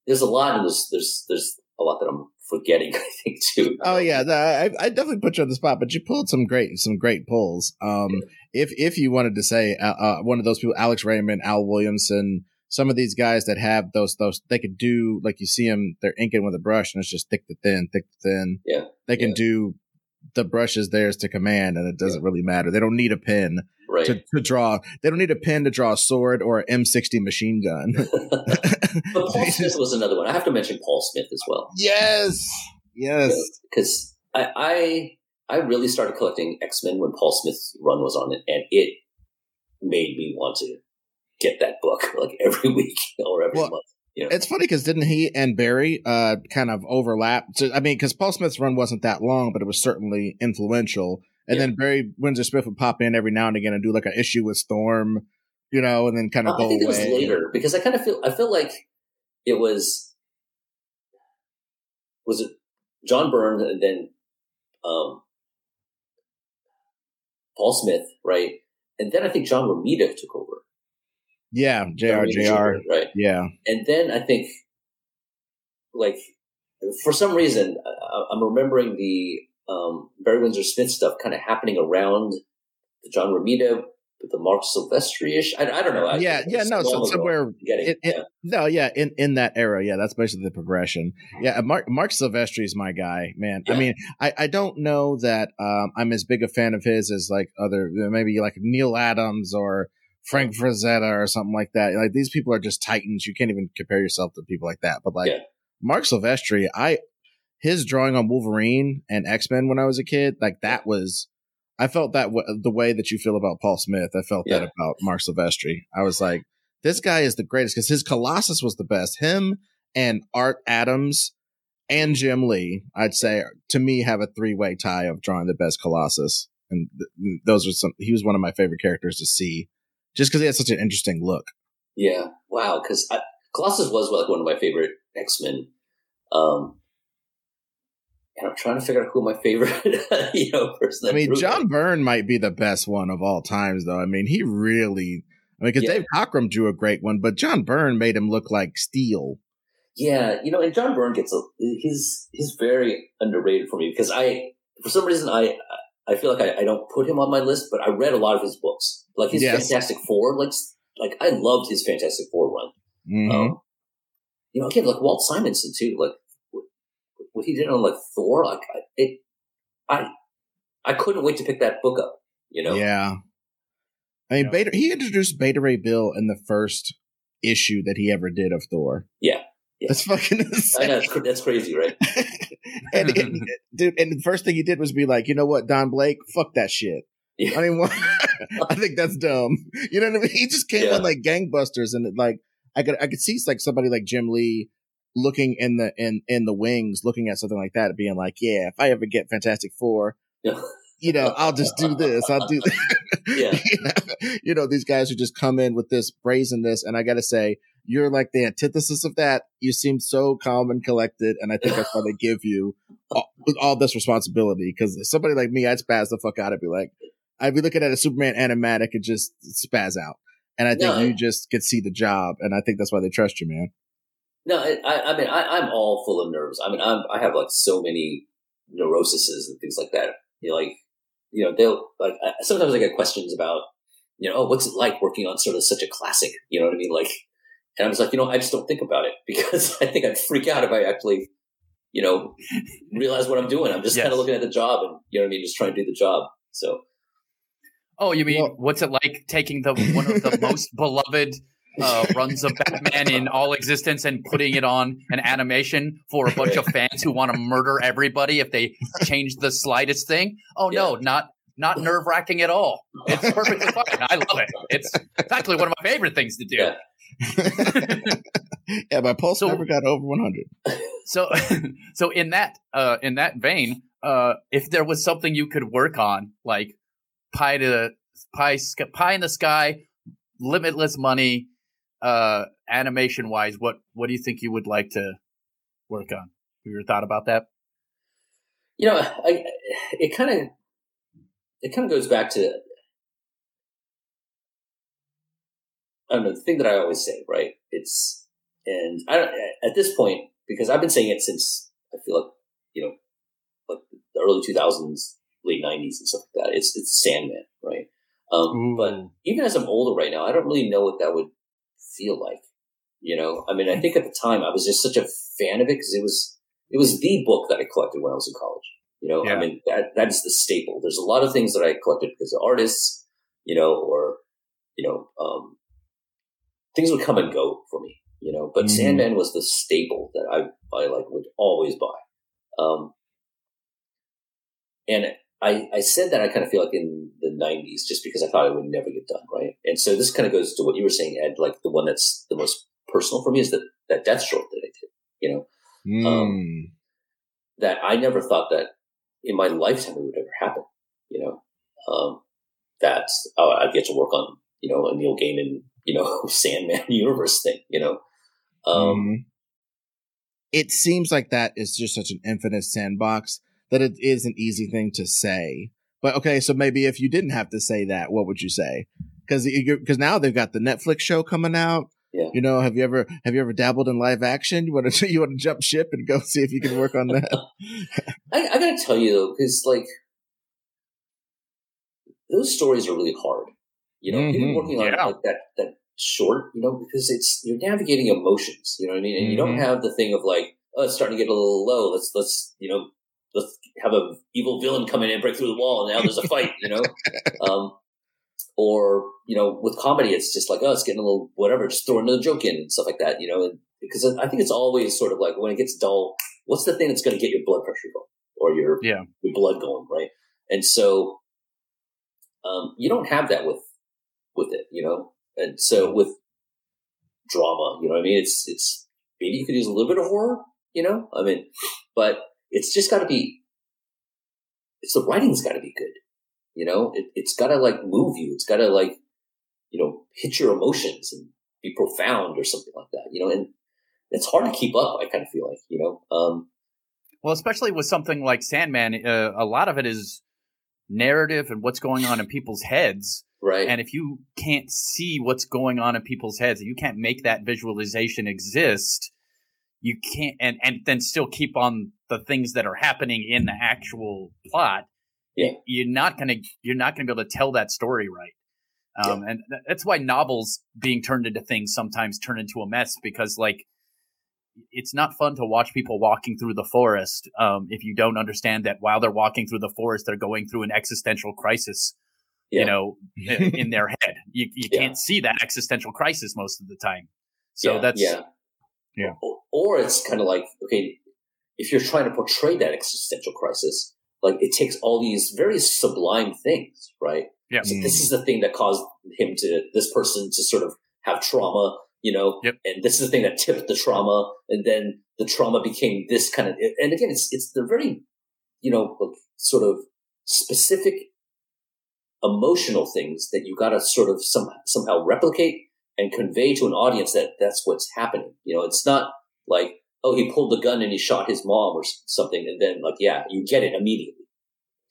there's a lot and there's there's there's a lot that I'm forgetting. I think too. Oh yeah, I, I definitely put you on the spot, but you pulled some great some great pulls. Um, if if you wanted to say uh, uh, one of those people, Alex Raymond, Al Williamson, some of these guys that have those those they could do like you see them, they're inking with a brush and it's just thick to thin, thick to thin. Yeah, they can yeah. do the brush is theirs to command, and it doesn't really matter. They don't need a pen right. to, to draw. They don't need a pen to draw a sword or an M60 machine gun. but Paul Smith was another one. I have to mention Paul Smith as well yes, yes. because I, I I really started collecting X Men when Paul Smith's run was on it, and it made me want to get that book like every week or every Well, month. You know? It's funny because didn't he and Barry uh, kind of overlap? So, I mean, because Paul Smith's run wasn't that long, but it was certainly influential. And Yeah. then Barry Windsor Smith would pop in every now and again and do like an issue with Storm, you know, and then kind of Uh, go I think it was later because I kind of feel I feel like it was was it John Byrne and then um, Paul Smith, right? And then I think John Romita took over. Yeah, Jr. Jr. right? Yeah, And then I think, like, for some reason, I, I'm remembering the um, Barry Windsor Smith stuff kind of happening around the John Romita with the Marc Silvestri ish. I, I don't know. I- yeah, yeah. No, so somewhere Getting, it- it- yeah. No, yeah, in in that era, yeah, that's basically the progression. Yeah, Mark Marc Silvestri is my guy, man. I mean, I I don't know that um, I'm as big a fan of his as like other maybe like Neal Adams or Frank Frazetta or something like that. Like these people are just titans. You can't even compare yourself to people like that. But like Yeah. Marc Silvestri, I his drawing on Wolverine and X Men when I was a kid, like that was. I felt that w- the way that you feel about Paul Smith. I felt that about Marc Silvestri. I was like, this guy is the greatest because his Colossus was the best. Him and Art Adams and Jim Lee, I'd say, to me, have a three way tie of drawing the best Colossus. And th- those are some. He was one of my favorite characters to see, just because he had such an interesting look. Yeah, wow. Because Colossus was like one of my favorite X Men. Um, and I'm trying to figure out who my favorite, you know, person. I mean. John Byrne might be the best one of all times, though. I mean, he really. I mean, because Yeah. Dave Cockrum drew a great one, but John Byrne made him look like steel. Yeah, you know, and John Byrne gets a he's he's very underrated for me because I for some reason I I feel like I, I don't put him on my list, but I read a lot of his books, like his Yes. Fantastic Four, like like I loved his Fantastic Four run. Mhm. Um, you know, again, like Walt Simonson too, like what, what he did on like Thor, like I- it, I I couldn't wait to pick that book up. You know, Yeah. I mean, Yeah. Beta, he introduced Beta Ray Bill in the first issue that he ever did of Thor. Yeah. Yeah. That's fucking I know that's, that's crazy, right? and, and- dude, and the first thing he did was be like, you know what, Don Blake, fuck that shit. Yeah. I mean, what? I think that's dumb. You know what I mean? He just came Yeah. in like gangbusters, and it, like I could I could see like somebody like Jim Lee looking in the in in the wings, looking at something like that, and being like, yeah, if I ever get Fantastic Four, you know, I'll just do this. I'll do that. Yeah. you, know, you know, these guys who just come in with this brazenness. And I got to say, you're like the antithesis of that. You seem so calm and collected. And I think that's why they give you all, all this responsibility. Cause somebody like me, I'd spaz the fuck out and be like, I'd be looking at a Superman animatic and just spaz out. And I think No. you just could see the job. And I think that's why they trust you, man. No, I, I I mean, I, I'm all full of nerves. I mean, I'm, I have like so many neuroses and things like that. You know, like, you know, they'll like, I, sometimes I get questions about, you know, oh, what's it like working on sort of such a classic? You know what I mean? Like, and I was like, you know, I just don't think about it because I think I'd freak out if I actually, you know, realize what I'm doing. I'm just Yes. kind of looking at the job and, you know what I mean? Just trying to do the job. So, Oh, you mean Well- what's it like taking the one of the most beloved uh, runs of Batman in all existence and putting it on an animation for a bunch of fans who want to murder everybody if they change the slightest thing? Oh no, not not nerve wracking at all. It's perfectly fine. I love it. It's, it's actually one of my favorite things to do. Yeah. yeah, my pulse So- never got over 100. So, so in that uh, in that vein, uh, if there was something you could work on, like pie to pie pie in the sky, limitless money, uh, animation wise, what what do you think you would like to work on? Have you ever thought about that? you know, I, it kind of, it kind of goes back to, I don't know, the thing that I always say, right? It's, and I don't, at this point, because I've been saying it since I feel like, you know, like the early 2000s, late 90s and stuff like that. It's, it's Sandman, right? Um, but even as I'm older right now, I don't really know what that would feel like. You know, I mean, I think at the time I was just such a fan of it because it was it was the book that I collected when I was in college. You know, Yeah. I mean, that that is the staple. There's a lot of things that I collected because of artists, you know, or you know, um, things would come and go for me. You know, but Mhm. Sandman was the staple that I I like would always buy. Um, and I, I said that I kind of feel like in the 90s just because I thought it would never get done, right? And so this kind of goes to what you were saying, Ed, like the one that's the most personal for me is that, that Death Stroke that I did, you know, Mm. that I never thought that in my lifetime it would ever happen, you know, um, that oh, I'd get to work on, you know, a Neil Gaiman, you know, Sandman universe thing, you know. Um, Mhm. It seems like that is just such an infinite sandbox that it is an easy thing to say. But okay, so maybe if you didn't have to say that, what would you say? Because because now they've got the Netflix show coming out. Yeah. You know, have you ever have you ever dabbled in live action? You want to you want to jump ship and go see if you can work on that? I, I gotta tell you though, because like those stories are really hard. You know, Mhm. working on Yeah. like that that short, you know, because it's you're navigating emotions. You know what I mean? And you don't Mhm. have the thing of like, oh, it's starting to get a little low. Let's let's you know let's have a evil villain come in and break through the wall, and now there's a fight. You know, um, or you know, with comedy, it's just like, oh, it's getting a little whatever. Just throw another joke in and stuff like that. You know, and, because I think it's always sort of like when it gets dull, what's the thing that's going to get your blood pressure going or your Yeah. your blood going, right? And so um, you don't have that with with it, you know. And so with drama, you know, what I mean, it's it's maybe you could use a little bit of horror, you know. I mean, but it's just got to be. It's the writing's got to be good, you know. It, it's got to like move you. It's got to like, you know, hit your emotions and be profound or something like that, you know. And it's hard to keep up. I kind of feel like, you know. Um, Well, especially with something like Sandman, uh, a lot of it is narrative and what's going on in people's heads. right. And if you can't see what's going on in people's heads, you can't make that visualization exist. You can't, and, and then still keep on the things that are happening in the actual plot. Yeah. You're not gonna, you're not gonna be able to tell that story right. Um, and that's why novels being turned into things sometimes turn into a mess because like, it's not fun to watch people walking through the forest um, if you don't understand that while they're walking through the forest, they're going through an existential crisis Yeah. you know, in, in their head. You, you Yeah. can't see that existential crisis most of the time. So yeah, that's yeah, Yeah. Or, it's kind of like okay, if you're trying to portray that existential crisis, like it takes all these very sublime things, right? Yeah. So this is the thing that caused him to this person to sort of have trauma, you know, Yep. and this is the thing that tipped the trauma, and then the trauma became this kind of. And again, it's it's they're very, you know, like sort of specific emotional things that you got to sort of some, somehow replicate and convey to an audience that that's what's happening. You know, it's not like, oh, he pulled the gun and he shot his mom or something. And then like, yeah, you get it immediately.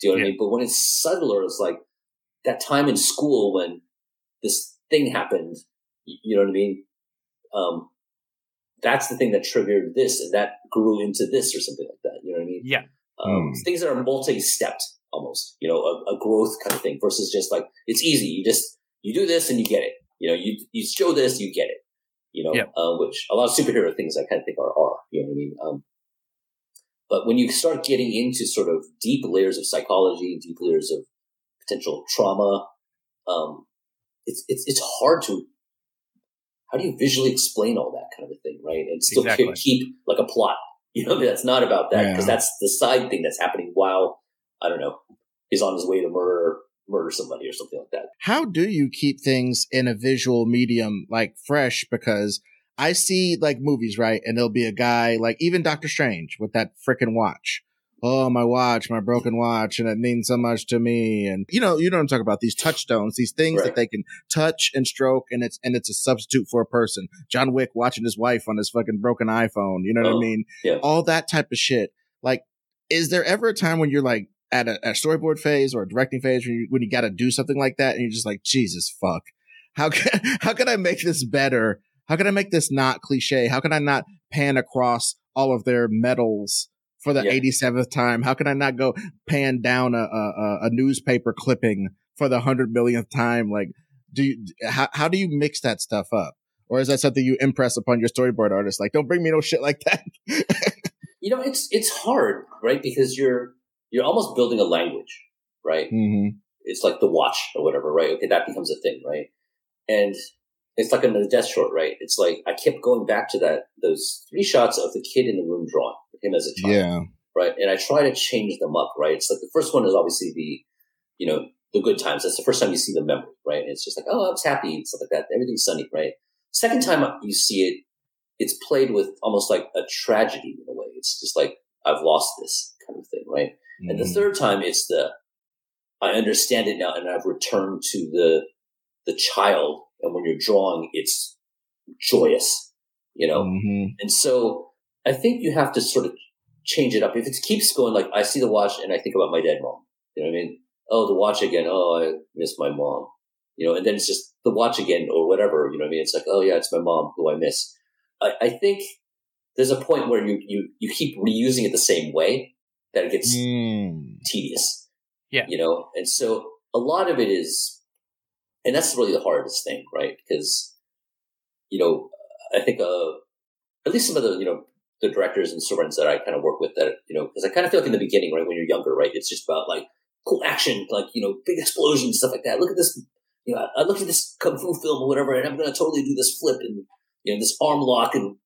Do you know what yeah. I mean? But when it's subtler, it's like that time in school when this thing happened. You know what I mean? Um, that's the thing that triggered this and that grew into this or something like that. You know what I mean? Yeah. Um, mm. Things that are multi-stepped almost, you know, a, a, growth kind of thing versus just like, it's easy. You just, you do this and you get it. You know, you, you show this, you get it, you know, yeah. uh, which a lot of superhero things I kind of think are, are, you know what I mean? Um, but when you start getting into sort of deep layers of psychology, deep layers of potential trauma, um, it's, it's, it's hard to how do you visually explain all that kind of a thing, right? And still exactly. keep like a plot. You know, that's not about that because yeah. that's the side thing that's happening while I don't know he's on his way to murder murder somebody or something like that. How do you keep things in a visual medium like fresh? Because I see like movies, right? And there'll be a guy like even Doctor Strange with that freaking watch oh, my watch, my broken watch, and it means so much to me. And you know, you know what I'm talking about, these touchstones, these things right. that they can touch and stroke and it's, and it's a substitute for a person. John Wick watching his wife on his fucking broken iPhone. You know what oh, I mean? Yeah. All that type of shit. Like, is there ever a time when you're like at a, a storyboard phase or a directing phase when you, when you got to do something like that and you're just like, Jesus fuck. How can, how can I make this better? How can I make this not cliche? How can I not pan across all of their medals for the yeah. 87th time. How can I not go pan down a, a, a newspaper clipping for the hundred millionth time? Like, do you, how, how do you mix that stuff up? Or is that something you impress upon your storyboard artist? Like, don't bring me no shit like that. you know, it's, it's hard, right? Because you're, you're almost building a language, right? Mm-hmm. It's like the watch or whatever, right? Okay. That becomes a thing, right? And it's like in the death short, right? It's like I kept going back to that those three shots of the kid in the room drawing him as a child. Yeah. Right. And I try to change them up, right? It's like the first one is obviously the, you know, the good times. That's the first time you see the memory, right? And it's just like, oh, I was happy and stuff like that. Everything's sunny, right? Second time you see it, it's played with almost like a tragedy in a way. It's just like, I've lost this kind of thing, right? Mm-hmm. And the mm-hmm. third time it's the, I understand it now and I've returned to the, the child. And when you're drawing, it's joyous, you know? Mm-hmm. And so I think you have to sort of change it up. If it keeps going, like I see the watch and I think about my dead mom. You know what I mean? Oh, the watch again. Oh, I miss my mom. You know, and then it's just the watch again or whatever. You know what I mean? It's like, oh yeah, it's my mom who I miss. I, I think there's a point where you, you, you keep reusing it the same way that it gets mm. tedious. Yeah. You know, and so a lot of it is, and that's really the hardest thing, right? Because, you know, I think, uh, at least some of the, you know, the directors and servants that I kind of work with that, you know, because I kind of feel like in the beginning, right, when you're younger, right, it's just about like cool action, like, you know, big explosions, stuff like that. Look at this, you know, I look at this kung fu film or whatever, and I'm going to totally do this flip and, you know, this arm lock and,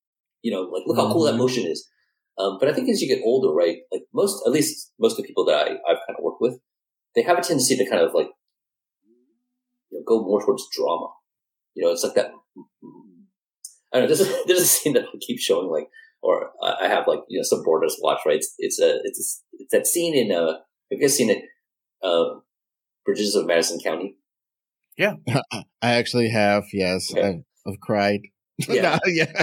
you know, like, look how cool that mm-hmm. motion is. Um, but I think as you get older, right, like most, at least most of the people that I, I've kind of worked with, they have a tendency to kind of like, you know, go more towards drama. You know, it's like that. I don't know. There's a, there's a scene that I keep showing, like or I have like you know some boarders watch right. It's it's a it's a, it's that scene in uh have you guys seen it? Uh, Bridges of Madison County. Yeah, I actually have. Yes, okay. I've, I've, cried. Yeah, no, yeah.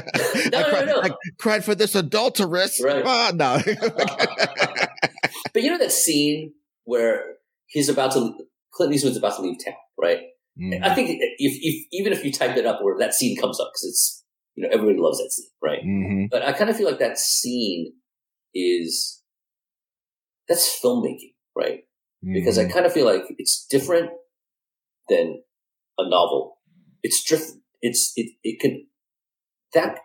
no, I, cried, no, no. I cried for this adulteress. Right. Oh, no. but you know that scene where he's about to Clint Eastwood's about to leave town, right? Mm. I think if, if even if you type it up, where that scene comes up because it's you know, everybody loves that scene, right? Mm-hmm. But I kind of feel like that scene is that's filmmaking, right? Mm-hmm. Because I mm-hmm. kind of feel like it's different than a novel. It's just it's it it can that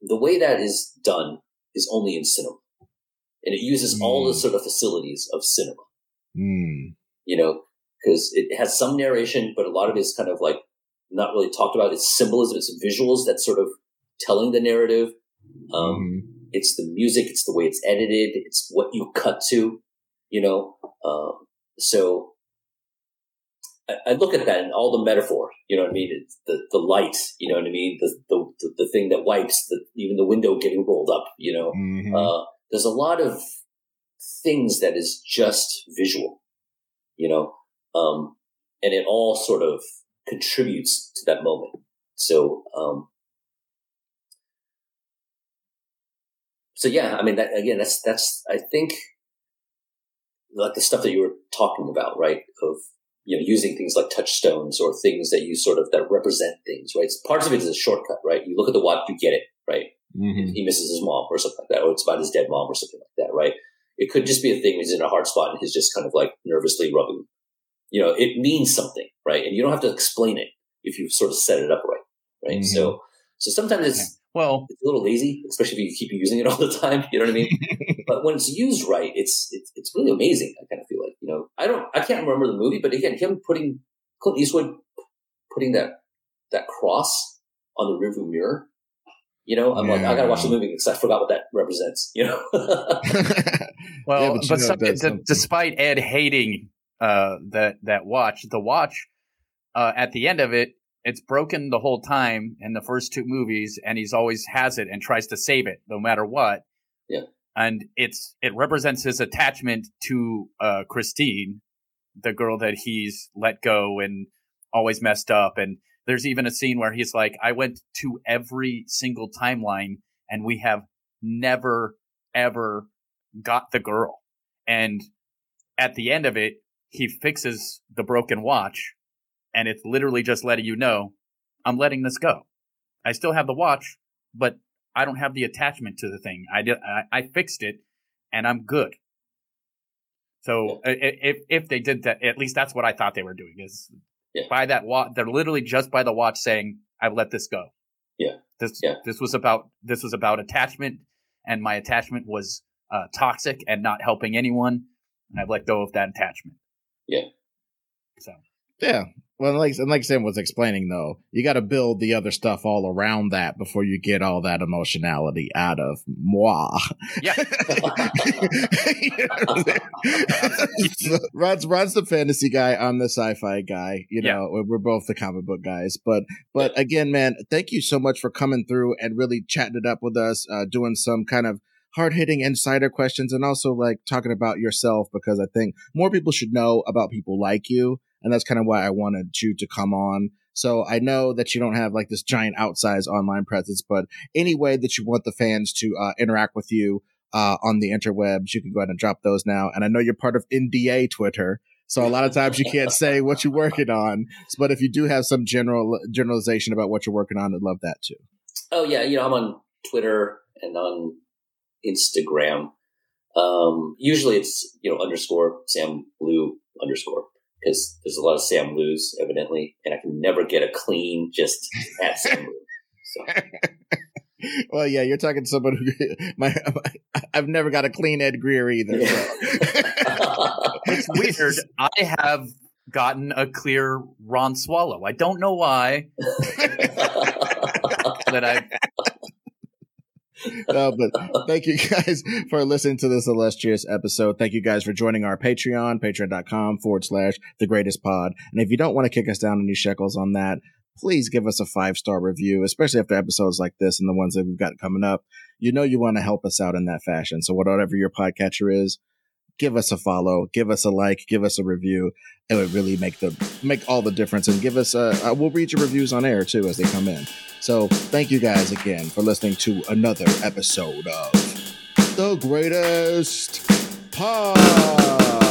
the way that is done is only in cinema, and it uses mm. all the mm. sort of facilities of cinema. Mm. You know, because it has some narration, but a lot of it is kind of like not really talked about. It's symbolism, it's visuals that sort of telling the narrative. Um, mm. It's the music, it's the way it's edited, it's what you cut to, you know. Um, so I, look at that and all the metaphor, you know what I mean? It's the the light, you know what I mean? The the the, thing that wipes, the, even the window getting rolled up, you know. Mm-hmm. Uh, there's a lot of things that is just visual, you know, um, and it all sort of contributes to that moment. So, um, so yeah, I mean, that, again, that's, that's, I think like the stuff that you were talking about, right? Of, you know, using things like touchstones or things that you sort of, that represent things, right? Parts of it is a shortcut, right? You look at the watch, you get it, right? Mm-hmm. He misses his mom or something like that, or it's about his dead mom or something like that, right? It could just be a thing he's in a hard spot and he's just kind of like nervously rubbing. You know, it means something, right? And you don't have to explain it if you sort of set it up right, right? Mm-hmm. So, so sometimes it's well, it's a little lazy, especially if you keep using it all the time. You know what I mean? but when it's used right, it's, it's it's really amazing. I kind of feel like you know, I don't, I can't remember the movie, but again, him putting Clint Eastwood putting that that cross on the rearview mirror you know, I'm yeah. like, I gotta watch the movie because I forgot what that represents. You know. well, yeah, but, but some, d- despite Ed hating uh, that that watch, the watch uh, at the end of it, it's broken the whole time in the first two movies, and he's always has it and tries to save it no matter what. Yeah. And it's it represents his attachment to uh, Christine, the girl that he's let go and always messed up, and there's even a scene where he's like, I went to every single timeline and we have never, ever got the girl. And at the end of it, he fixes the broken watch and it's literally just letting you know, I'm letting this go. I still have the watch, but I don't have the attachment to the thing. I did, I, I fixed it and I'm good. So if if they did that, at least that's what I thought they were doing. Is yeah. by that watch. They're literally just by the watch saying, "I've let this go." Yeah. This yeah. this was about this was about attachment, and my attachment was uh, toxic and not helping anyone, and I've let go of that attachment. Yeah. So. Yeah, well, like and like Sam was explaining, though, you got to build the other stuff all around that before you get all that emotionality out of moi. Yeah, Rod's Rod's the fantasy guy. I'm the sci-fi guy. You know, yeah. we're both the comic book guys. But but again, man, thank you so much for coming through and really chatting it up with us, uh, doing some kind of hard hitting insider questions and also like talking about yourself because I think more people should know about people like you and that's kind of why I wanted you to come on. So I know that you don't have like this giant outsized online presence, but any way that you want the fans to uh, interact with you uh, on the interwebs, you can go ahead and drop those now. And I know you're part of NDA Twitter. So a lot of times you can't say what you're working on, but if you do have some general generalization about what you're working on, I'd love that too. Oh yeah, you know I'm on Twitter and on Instagram. Um, usually it's you know underscore Sam Liu underscore because there's a lot of Sam Lius, evidently, and I can never get a clean just at Sam Liu. So. well, yeah, you're talking to someone who my, I've never got a clean Ed Greer either. So. it's weird. I have gotten a clear Ron Swallow. I don't know why. but I no, but thank you guys for listening to this illustrious episode. Thank you guys for joining our Patreon, patreon.com forward slash the greatest pod. And if you don't want to kick us down any shekels on that, please give us a five star review, especially after episodes like this and the ones that we've got coming up. You know, you want to help us out in that fashion. So whatever your podcatcher is, give us a follow, give us a like, give us a review. It would really make the make all the difference. And give us a, we'll read your reviews on air too as they come in. So thank you guys again for listening to another episode of the greatest pod.